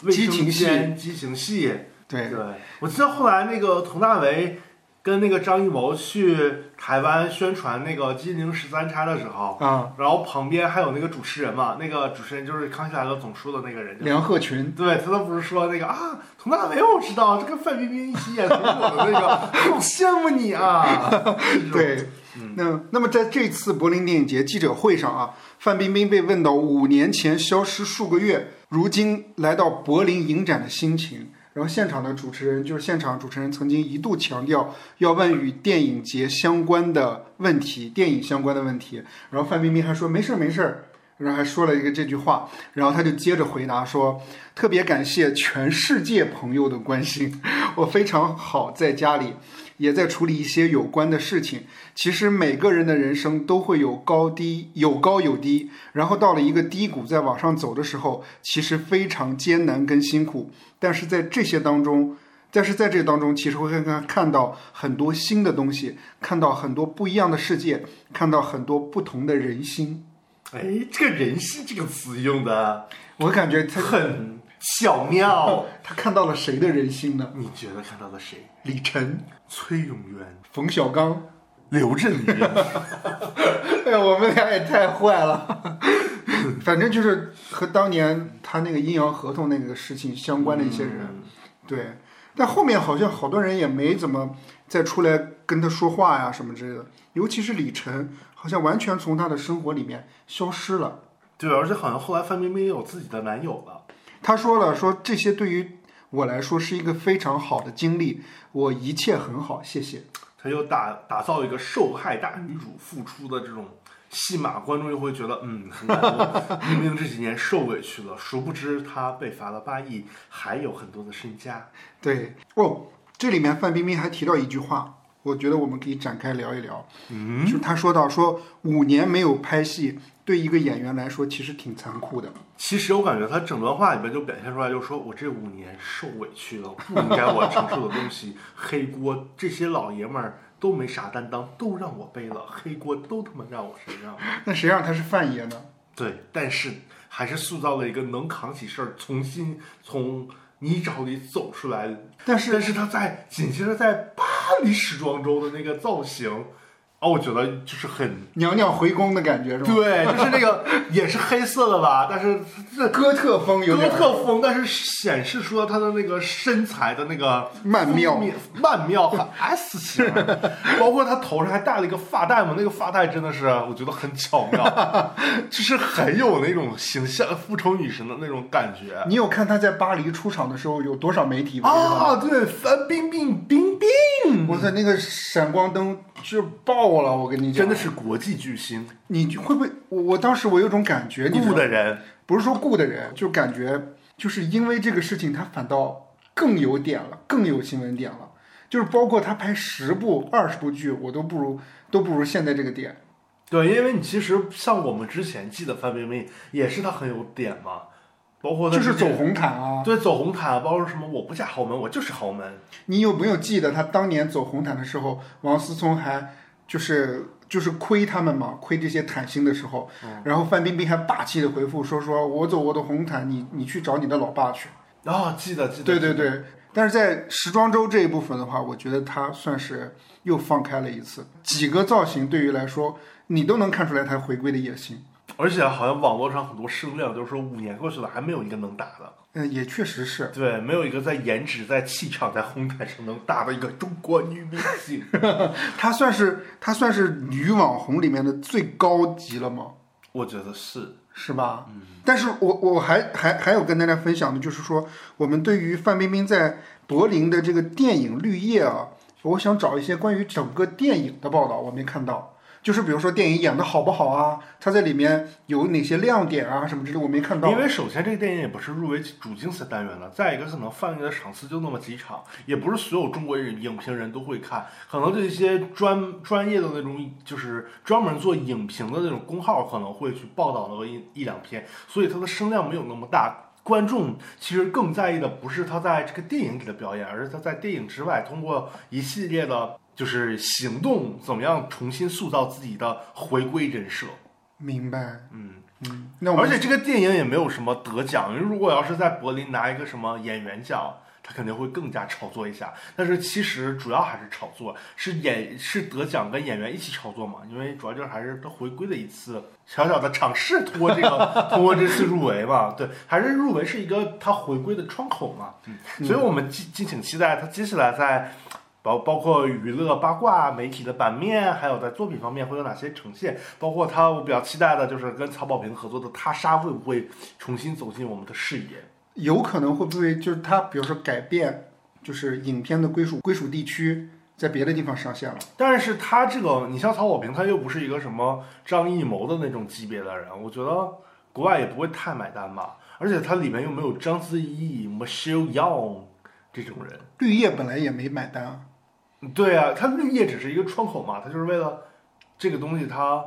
激情戏间激情戏。对，对，我记得后来那个佟大为跟那个张艺谋去台湾宣传那个《金陵十三钗》的时候，嗯，然后旁边还有那个主持人嘛，那个主持人就是《康熙来了》总说的那个人，梁鹤群。对，他都不是说那个啊，佟大为我知道，这跟范冰冰一起演苹果的那个，<laughs> 好羡慕你啊！对，嗯那那么在这次柏林电影节记者会上啊，范冰冰被问到五年前消失数个月，如今来到柏林影展的心情。然后现场的主持人就是现场主持人曾经一度强调要问与电影节相关的问题，电影相关的问题。然后范冰冰还说没事儿没事儿，然后还说了一个这句话，然后他就接着回答说，特别感谢全世界朋友的关心，<laughs> 我非常好，在家里也在处理一些有关的事情。其实每个人的人生都会有高低，有高有低，然后到了一个低谷，在往上走的时候，其实非常艰难跟辛苦。但是在这些当中，但是在这当中，其实会看看到很多新的东西，看到很多不一样的世界，看到很多不同的人心。哎，这个“人性”这个词用的我感觉他很巧妙。<laughs> 他看到了谁的人心呢？你觉得看到了谁？李晨、崔永元、冯小刚。刘震云，<laughs> 哎呀，我们俩也太坏了。<laughs> 反正就是和当年他那个阴阳合同那个事情相关的一些人，对。但后面好像好多人也没怎么再出来跟他说话呀什么之类的，尤其是李晨，好像完全从她的生活里面消失了。对，而且好像后来范冰冰也有自己的男友了。她说了，说这些对于我来说是一个非常好的经历，我一切很好，谢谢。她又打打造一个受害大女主付出的这种戏码，观众又会觉得嗯很感动。明明这几年受委屈了，殊不知她被罚了八亿，还有很多的身家。对哦，这里面范冰冰还提到一句话，我觉得我们可以展开聊一聊。嗯，就他说到说五年没有拍戏。对一个演员来说，其实挺残酷的。其实我感觉他整段话里边就表现出来，就是说我这五年受委屈了，不应该我承受的东西，黑锅这些老爷们儿都没啥担当，都让我背了，黑锅都他妈让我身上。那谁让他是范爷呢？对，但是还是塑造了一个能扛起事儿，重新从泥沼里走出来。但是，但是他在紧接着在看你时装周的那个造型。哦，我觉得就是很娘娘回宫的感觉，是吧？对，就是那个 <laughs> 也是黑色的吧，但是这哥特风有哥特风，但是显示出了她的那个身材的那个曼妙、曼妙和 <laughs> S 型，包括他头上还戴了一个发带嘛，那个发带真的是我觉得很巧妙，就是很有那种形象复仇女神的那种感觉。你有看他在巴黎出场的时候有多少媒体吗？啊，对，范冰冰，冰冰，我在那个闪光灯。是爆了！我跟你讲，真的是国际巨星。你会不会？我我当时我有种感觉，雇的人不是说雇的人，就感觉就是因为这个事情，他反倒更有点了，更有新闻点了。就是包括他拍十部、二十部剧，我都不如都不如现在这个点。对，因为你其实像我们之前记得范冰冰，也是她很有点嘛。包括就是走红毯啊，对，走红毯，包括什么我不嫁豪门，我就是豪门。你有没有记得他当年走红毯的时候，王思聪还就是就是亏他们嘛，亏这些毯星的时候，然后范冰冰还霸气的回复说：“说我走我的红毯，你你去找你的老爸去。”啊，记得记得。对对对，但是在时装周这一部分的话，我觉得他算是又放开了一次，几个造型对于来说，你都能看出来他回归的野心。<laughs> 而且好像网络上很多声量都是说五年过去了还没有一个能打的。嗯，也确实是对，没有一个在颜值、在气场、在红毯上能打的一个中国女明星。<laughs> 她算是她算是女网红里面的最高级了吗？我觉得是，是吧？嗯。但是我我还还还有跟大家分享的就是说，我们对于范冰冰在柏林的这个电影《绿叶》啊，我想找一些关于整个电影的报道，我没看到。就是比如说电影演的好不好啊？它在里面有哪些亮点啊？什么之类我没看到。因为首先这个电影也不是入围主竞赛单元的，再一个可能放映的场次就那么几场，也不是所有中国人影评人都会看，可能这些专专业的那种就是专门做影评的那种公号可能会去报道那么一一两篇，所以它的声量没有那么大。观众其实更在意的不是他在这个电影里的表演，而是他在电影之外通过一系列的。就是行动怎么样重新塑造自己的回归人设？明白，嗯嗯。那而且这个电影也没有什么得奖，因为如果要是在柏林拿一个什么演员奖，他肯定会更加炒作一下。但是其实主要还是炒作，是演是得奖跟演员一起炒作嘛？因为主要就是还是他回归的一次小小的尝试，通过这个通过这次入围嘛？对，还是入围是一个他回归的窗口嘛？嗯，所以我们敬敬请期待他接下来在。包包括娱乐八卦媒体的版面，还有在作品方面会有哪些呈现？包括他，我比较期待的就是跟曹保平合作的《他杀》会不会重新走进我们的视野？有可能会不会就是他，比如说改变，就是影片的归属归属地区在别的地方上线了？但是他这个，你像曹保平，他又不是一个什么张艺谋的那种级别的人，我觉得国外也不会太买单吧。而且他里面又没有章子怡、Michelle Yeoh 这种人，绿叶本来也没买单啊。对啊，它绿叶只是一个窗口嘛，它就是为了这个东西，它，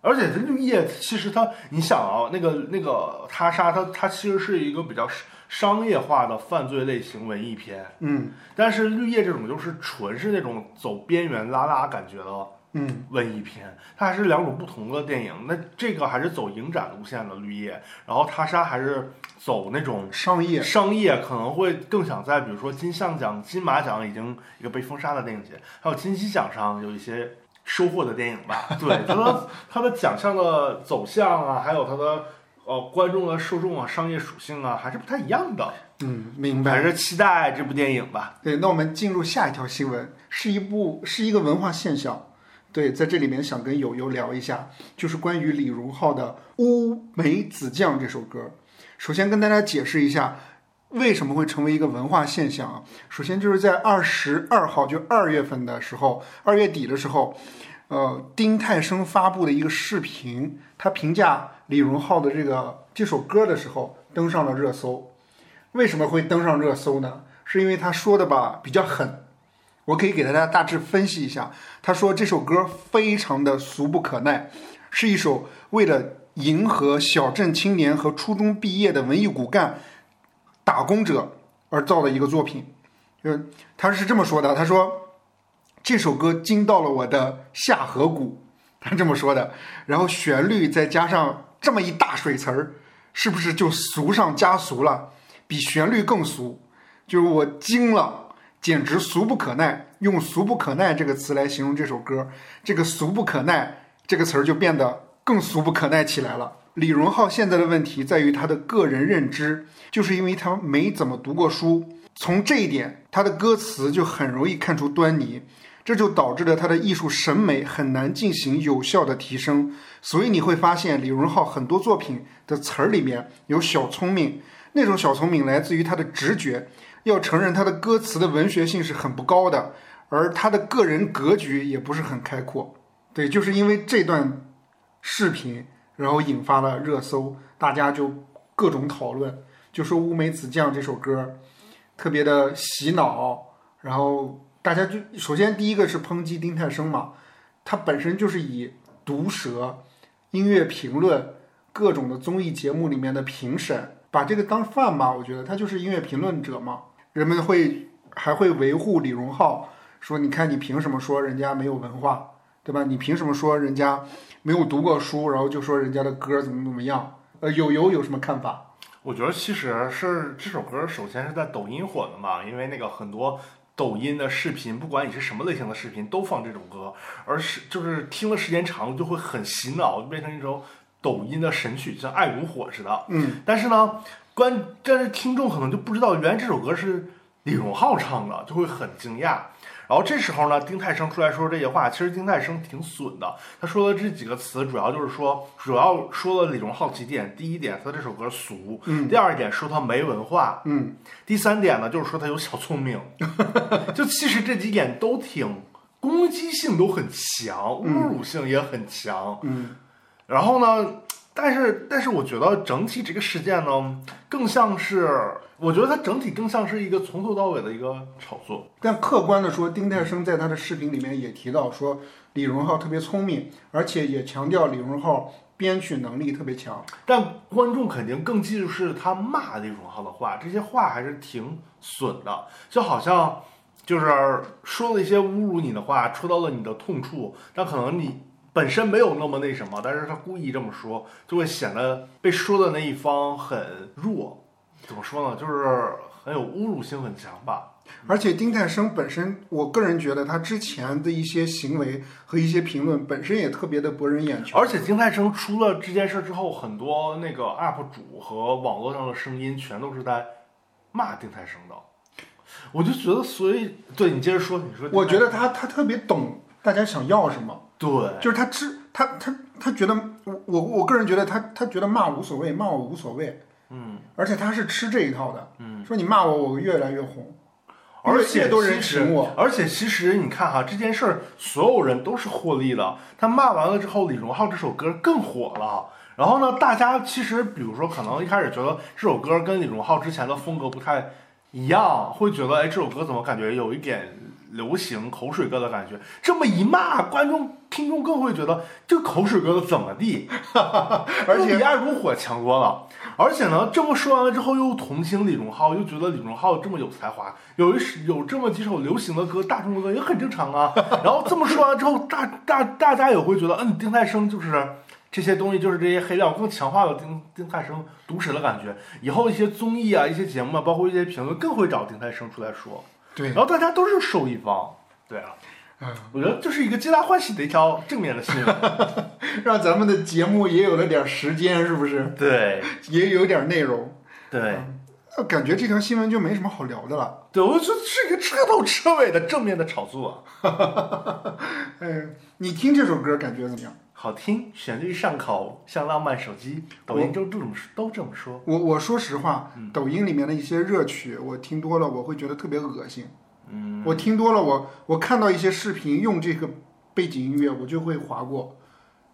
而且这绿叶其实它，你想啊，那个那个他杀它，它其实是一个比较商业化的犯罪类型文艺片，嗯，但是绿叶这种就是纯是那种走边缘拉拉感觉的嗯文艺片，它还是两种不同的电影。那这个还是走影展路线的绿叶，然后他杀还是走那种商业商业，可能会更想在比如说金像奖、金马奖已经一个被封杀的电影节，还有金鸡奖上有一些收获的电影吧。对，它的 <laughs> 它的奖项的走向啊，还有它的呃观众的受众啊、商业属性啊，还是不太一样的。嗯，明白。还是期待这部电影吧。对，那我们进入下一条新闻，是一部是一个文化现象。对，在这里面想跟友友聊一下，就是关于李荣浩的《乌梅子酱》这首歌。首先跟大家解释一下，为什么会成为一个文化现象啊？首先就是在二十二号，就二月份的时候，二月底的时候，呃，丁太升发布的一个视频，他评价李荣浩的这个这首歌的时候，登上了热搜。为什么会登上热搜呢？是因为他说的吧比较狠，我可以给大家大致分析一下。他说这首歌非常的俗不可耐，是一首为了迎合小镇青年和初中毕业的文艺骨干打工者而造的一个作品。呃，他是这么说的，他说这首歌惊到了我的下颌骨，他这么说的。然后旋律再加上这么一大水词儿，是不是就俗上加俗了？比旋律更俗，就是我惊了，简直俗不可耐。用“俗不可耐”这个词来形容这首歌，这个“俗不可耐”这个词儿就变得更俗不可耐起来了。李荣浩现在的问题在于他的个人认知，就是因为他没怎么读过书，从这一点，他的歌词就很容易看出端倪，这就导致了他的艺术审美很难进行有效的提升。所以你会发现，李荣浩很多作品的词儿里面有小聪明。那种小聪明来自于他的直觉，要承认他的歌词的文学性是很不高的，而他的个人格局也不是很开阔。对，就是因为这段视频，然后引发了热搜，大家就各种讨论，就说《乌梅子酱》这首歌特别的洗脑，然后大家就首先第一个是抨击丁太升嘛，他本身就是以毒舌、音乐评论、各种的综艺节目里面的评审。把这个当饭吧，我觉得他就是音乐评论者嘛。人们会还会维护李荣浩，说你看你凭什么说人家没有文化，对吧？你凭什么说人家没有读过书，然后就说人家的歌怎么怎么样？呃，友友有什么看法？我觉得其实是这首歌首先是在抖音火的嘛，因为那个很多抖音的视频，不管你是什么类型的视频，都放这种歌，而是就是听的时间长就会很洗脑，变成一首。抖音的神曲像爱如火似的，嗯，但是呢，关但是听众可能就不知道，原来这首歌是李荣浩唱的，就会很惊讶。然后这时候呢，丁太升出来说这些话，其实丁太升挺损的。他说的这几个词，主要就是说，主要说了李荣浩几点：第一点，他这首歌俗；嗯，第二点，说他没文化；嗯，第三点呢，就是说他有小聪明。<laughs> 就其实这几点都挺攻击性都很强，侮辱性也很强。嗯。然后呢？但是，但是，我觉得整体这个事件呢，更像是，我觉得它整体更像是一个从头到尾的一个炒作。但客观的说，丁太升在他的视频里面也提到说，李荣浩特别聪明，而且也强调李荣浩编曲能力特别强。但观众肯定更记住是他骂李荣浩的话，这些话还是挺损的，就好像就是说了一些侮辱你的话，戳到了你的痛处，但可能你。本身没有那么那什么，但是他故意这么说，就会显得被说的那一方很弱。怎么说呢？就是很有侮辱性很强吧。而且丁太升本身，我个人觉得他之前的一些行为和一些评论本身也特别的博人眼球。而且丁太升出了这件事之后，很多那个 UP 主和网络上的声音全都是在骂丁太升的。我就觉得，所以对你接着说，你说，我觉得他他特别懂大家想要什么。对，就是他吃他他他觉得我我我个人觉得他他觉得骂无所谓，骂我无所谓，嗯，而且他是吃这一套的，嗯，说你骂我我越来越红，而且都人请我，而且其实你看哈，这件事儿所有人都是获利的。他骂完了之后，李荣浩这首歌更火了。然后呢，大家其实比如说可能一开始觉得这首歌跟李荣浩之前的风格不太一样，会觉得哎这首歌怎么感觉有一点流行口水歌的感觉？这么一骂，观众。听众更会觉得这口水歌的怎么地，<laughs> 而且比爱如火强多了。而且呢，这么说完了之后，又同情李荣浩，又觉得李荣浩这么有才华，有一有这么几首流行的歌、大众的歌也很正常啊。<laughs> 然后这么说完之后，大大大家也会觉得，嗯，丁太升就是这些东西，就是这些黑料，更强化了丁丁太升毒舌的感觉。以后一些综艺啊、一些节目啊，包括一些评论，更会找丁太升出来说。对然，后大家都是受益方。对啊，嗯，我觉得这是一个皆大欢喜的一条正面的新闻。<laughs> 让咱们的节目也有了点时间，是不是？对也有点内容。对呃感觉这条新闻就没什么好聊的了。对，我觉得是一个彻头彻尾的正面的炒作，嗯，<laughs> 你听这首歌感觉怎么样？好听，旋律上口，像浪漫手机，抖音都这么都这么说。我我说实话，嗯抖音里面的一些热曲，我听多了，我会觉得特别恶心。嗯，我听多了，我我看到一些视频用这个背景音乐，我就会划过，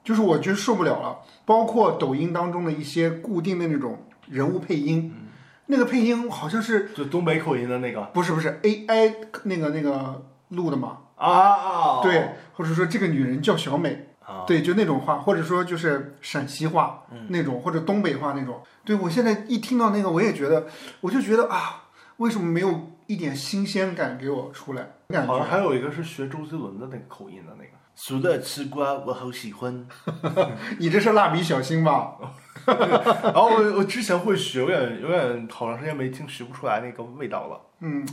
就是我觉受不了了。包括抖音当中的一些固定的那种人物配音，嗯那个配音好像是就东北口音的那个不是不是 AI 那个那个录的嘛？啊啊，对，或者说这个女人叫小美，啊，对，就那种话，或者说就是陕西话那种，或者东北话那种。对我现在一听到那个，我也觉得，我就觉得啊，为什么没有一点新鲜感给我出来？感觉好像觉还有一个是学周杰伦的那个口音的那个。俗的吃瓜，我好喜欢。<laughs> 你这是蜡笔小新吧？<laughs> 然后我我之前会学，有点有点好长时间没听，学不出来那个味道了。嗯，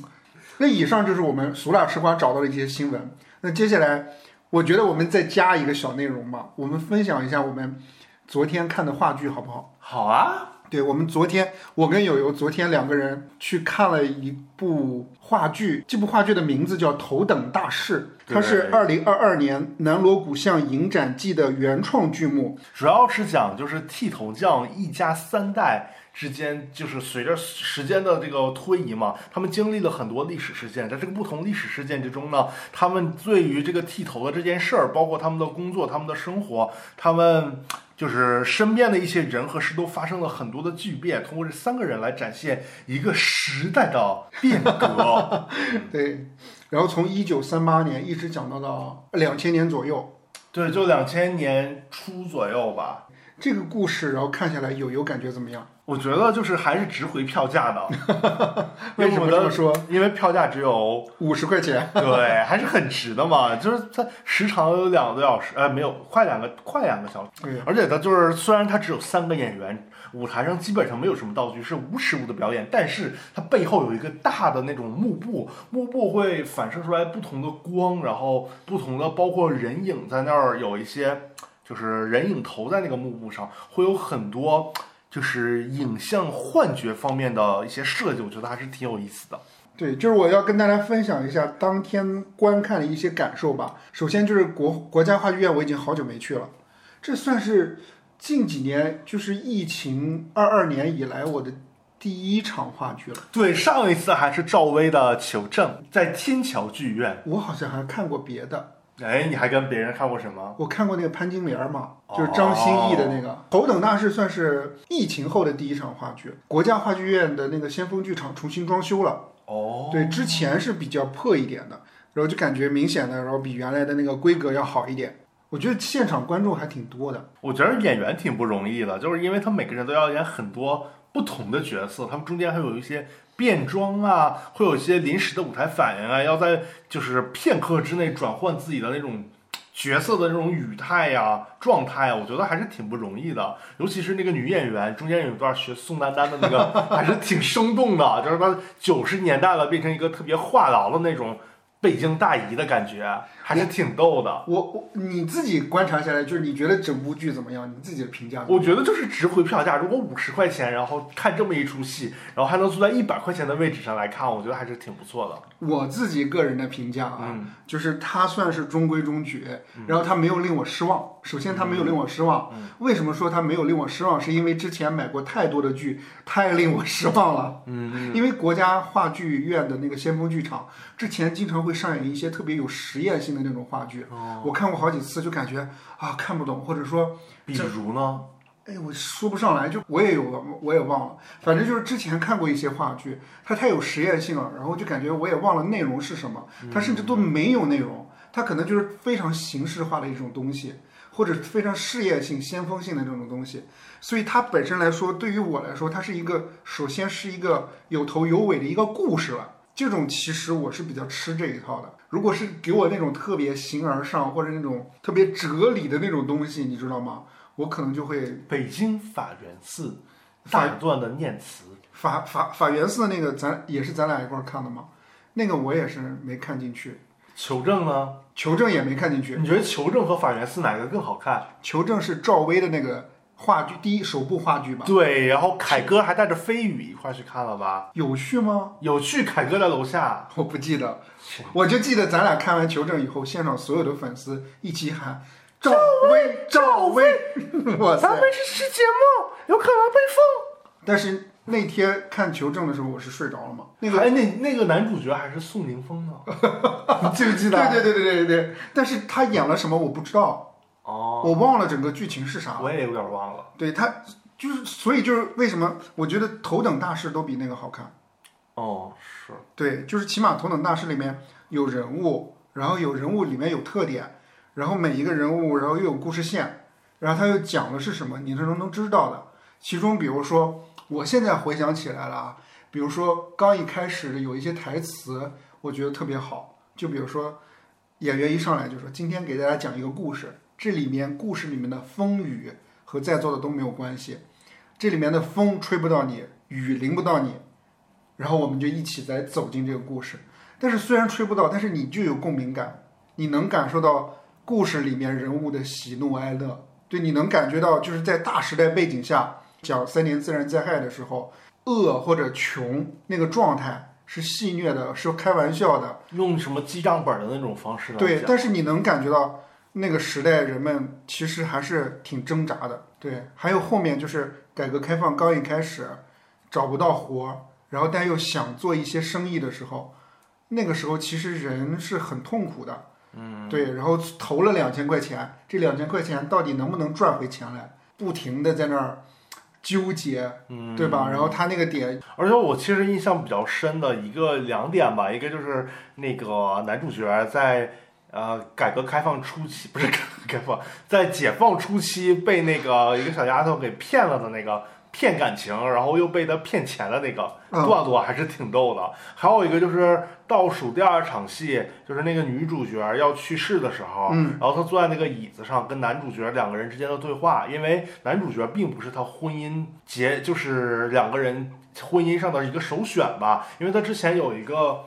那以上就是我们俗辣吃瓜找到的一些新闻。那接下来，我觉得我们再加一个小内容吧，我们分享一下我们昨天看的话剧，好不好？好啊，对，我们昨天，我跟友友昨天两个人去看了一部话剧，这部话剧的名字叫《头等大事》，它是对二零二二年南锣鼓巷影展季的原创剧目。主要是讲就是剃头匠一家三代之间，就是随着时间的这个推移嘛，他们经历了很多历史事件，在这个不同历史事件之中呢，他们对于这个剃头的这件事儿，包括他们的工作、他们的生活，他们。就是身边的一些人和事都发生了很多的巨变，通过这三个人来展现一个时代的变革。<laughs> 对，然后从一九三八年一直讲到了两千年左右，对，就两千年初左右吧。这个故事，然后看下来，有有感觉怎么样？我觉得就是还是值回票价的。<laughs> 为什么这么说？因为票价只有五十块钱。<laughs> 对，还是很值的嘛。就是它时长有两个多小时，呃，没有，快两个，快两个小时。对，而且它就是虽然它只有三个演员，舞台上基本上没有什么道具，是无实物的表演，但是它背后有一个大的那种幕布，幕布会反射出来不同的光，然后不同的包括人影在那儿有一些。就是人影投在那个幕布上，会有很多就是影像幻觉方面的一些设计，我觉得还是挺有意思的。对，就是我要跟大家分享一下当天观看的一些感受吧。首先就是国国家话剧院，我已经好久没去了，这算是近几年就是疫情二二年以来我的第一场话剧了。对，上一次还是赵薇的《求证》在天桥剧院。我好像还看过别的，哎，你还跟别人看过什么？我看过那个潘金莲嘛，就是张歆艺的那个《头等大事》，算是疫情后的第一场话剧。国家话剧院的那个先锋剧场重新装修了。哦，对，之前是比较破一点的，然后就感觉明显的，然后比原来的那个规格要好一点。我觉得现场观众还挺多的。我觉得演员挺不容易的，就是因为他每个人都要演很多不同的角色，他们中间还有一些变装啊，会有一些临时的舞台反应啊，要在就是片刻之内转换自己的那种。角色的那种语态呀、状态啊，我觉得还是挺不容易的。尤其是那个女演员，中间有一段学宋丹丹的那个，还是挺生动的。就是她九十年代了，变成一个特别话痨的那种北京大姨的感觉，还是挺逗的。我我你自己观察下来，就是你觉得整部剧怎么样？你自己的评价？我觉得就是值回票价。如果五十块钱，然后看这么一出戏，然后还能坐在一百块钱的位置上来看，我觉得还是挺不错的。我自己个人的评价啊，嗯就是它算是中规中矩，然后它没有令我失望。首先，它没有令我失望。嗯为什么说它没有令我失望？是因为之前买过太多的剧，太令我失望了。嗯，因为国家话剧院的那个先锋剧场之前经常会上演一些特别有实验性的那种话剧，哦我看过好几次，就感觉啊看不懂，或者说比如呢？哎，我说不上来，就我也有，我也忘了。反正就是之前看过一些话剧，它太有实验性了，然后就感觉我也忘了内容是什么，它甚至都没有内容。它可能就是非常形式化的一种东西，或者非常事业性、先锋性的这种东西。所以它本身来说，对于我来说，它是一个首先是一个有头有尾的一个故事了。这种其实我是比较吃这一套的。如果是给我那种特别形而上或者那种特别哲理的那种东西，你知道吗？我可能就会北京法源寺大段的念词，法法法源寺的那个，咱也是咱俩一块儿看的嘛。那个我也是没看进去，求证呢？求证也没看进去。你觉得求证和法源寺哪个更好看？求证是赵薇的那个话剧第一首部话剧吧？对，然后凯哥还带着飞宇一块儿去看了吧？有趣吗？有趣，凯哥在楼下。我不记得，我就记得咱俩看完求证以后，现场所有的粉丝一起喊赵薇，赵薇！<laughs> 哇塞！咱们是吃节目，有可能被封。但是那天看求证的时候，我是睡着了嘛？那个哎，那那个男主角还是宋宁峰呢，你 <laughs> 记不记得？对对对对对对对。但是他演了什么我不知道，哦，我忘了整个剧情是啥。我也有点忘了。对他就是，所以就是为什么我觉得头等大事都比那个好看。哦，是。对，就是起码头等大事里面有人物，然后有人物里面有特点，然后每一个人物，然后又有故事线，然后他又讲的是什么，你是能能知道的。其中比如说，我现在回想起来了啊，比如说刚一开始有一些台词，我觉得特别好，就比如说演员一上来就说今天给大家讲一个故事，这里面故事里面的风雨和在座的都没有关系，这里面的风吹不到你，雨淋不到你。然后我们就一起在走进这个故事，但是虽然吹不到，但是你就有共鸣感，你能感受到故事里面人物的喜怒哀乐，对，你能感觉到就是在大时代背景下讲三年自然灾害的时候，饿或者穷那个状态是戏谑的，是开玩笑的，用什么记账本的那种方式来对，但是你能感觉到那个时代人们其实还是挺挣扎的，对，还有后面就是改革开放刚一开始找不到活儿。然后但又想做一些生意的时候，那个时候其实人是很痛苦的，嗯，对。然后投了两千块钱，这两千块钱到底能不能赚回钱来？不停的在那儿纠结，嗯，对吧？然后他那个点，而且我其实印象比较深的一个两点吧，一个就是那个男主角在呃改革开放初期，不是改革开放，在解放初期被那个一个小丫头给骗了的那个。骗感情，然后又被他骗钱的那个嗯段落还是挺逗的。还有一个就是倒数第二场戏，就是那个女主角要去世的时候，嗯然后她坐在那个椅子上跟男主角两个人之间的对话，因为男主角并不是她婚姻结，就是两个人婚姻上的一个首选吧，因为他之前有一个。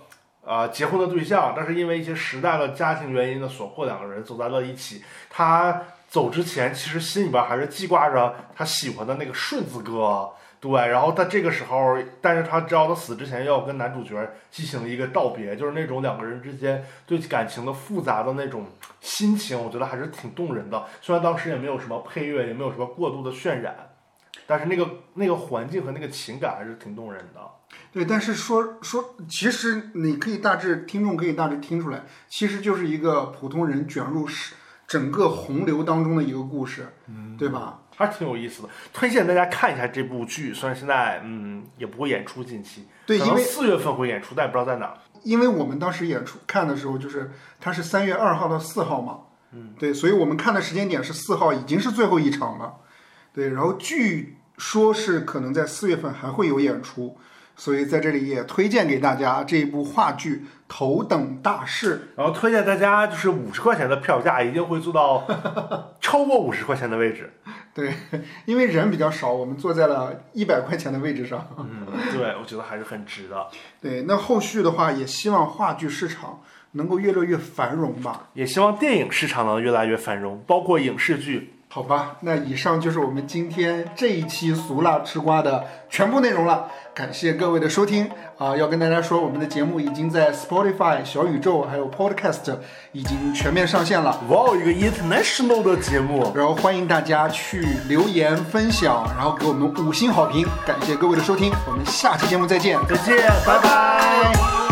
呃，结婚的对象，但是因为一些时代的家庭原因的所迫，两个人走在了一起。他走之前，其实心里边还是记挂着他喜欢的那个顺子哥，对。然后他这个时候，但是他知道他死之前要跟男主角进行一个道别，就是那种两个人之间对感情的复杂的那种心情，我觉得还是挺动人的。虽然当时也没有什么配乐，也没有什么过度的渲染，但是那个那个环境和那个情感还是挺动人的。对，但是说说，其实你可以大致听众可以大致听出来，其实就是一个普通人卷入是整个洪流当中的一个故事，嗯对吧？还是挺有意思的，推荐大家看一下这部剧。虽然现在嗯也不会演出，近期对，因为四月份会演出，但也不知道在哪儿。因为我们当时演出看的时候，就是它是三月二号到四号嘛，嗯，对，所以我们看的时间点是四号，已经是最后一场了，对，然后据说是可能在四月份还会有演出，所以在这里也推荐给大家这一部话剧《头等大事然后推荐大家就是五十块钱的票价，一定会坐到 <laughs> 超过五十块钱的位置。》，对，因为人比较少，我们坐在了一百块钱的位置上，嗯，对，我觉得还是很值的。对，那后续的话也希望话剧市场能够越来越繁荣吧。也希望电影市场能越来越繁荣，包括影视剧。好吧，那以上就是我们今天这一期俗辣吃瓜的全部内容了。感谢各位的收听啊、要跟大家说，我们的节目已经在 Spotify、小宇宙还有 Podcast 已经全面上线了。哇哦，一个 international 的节目。然后欢迎大家去留言分享，然后给我们五星好评。感谢各位的收听，我们下期节目再见，再见，拜拜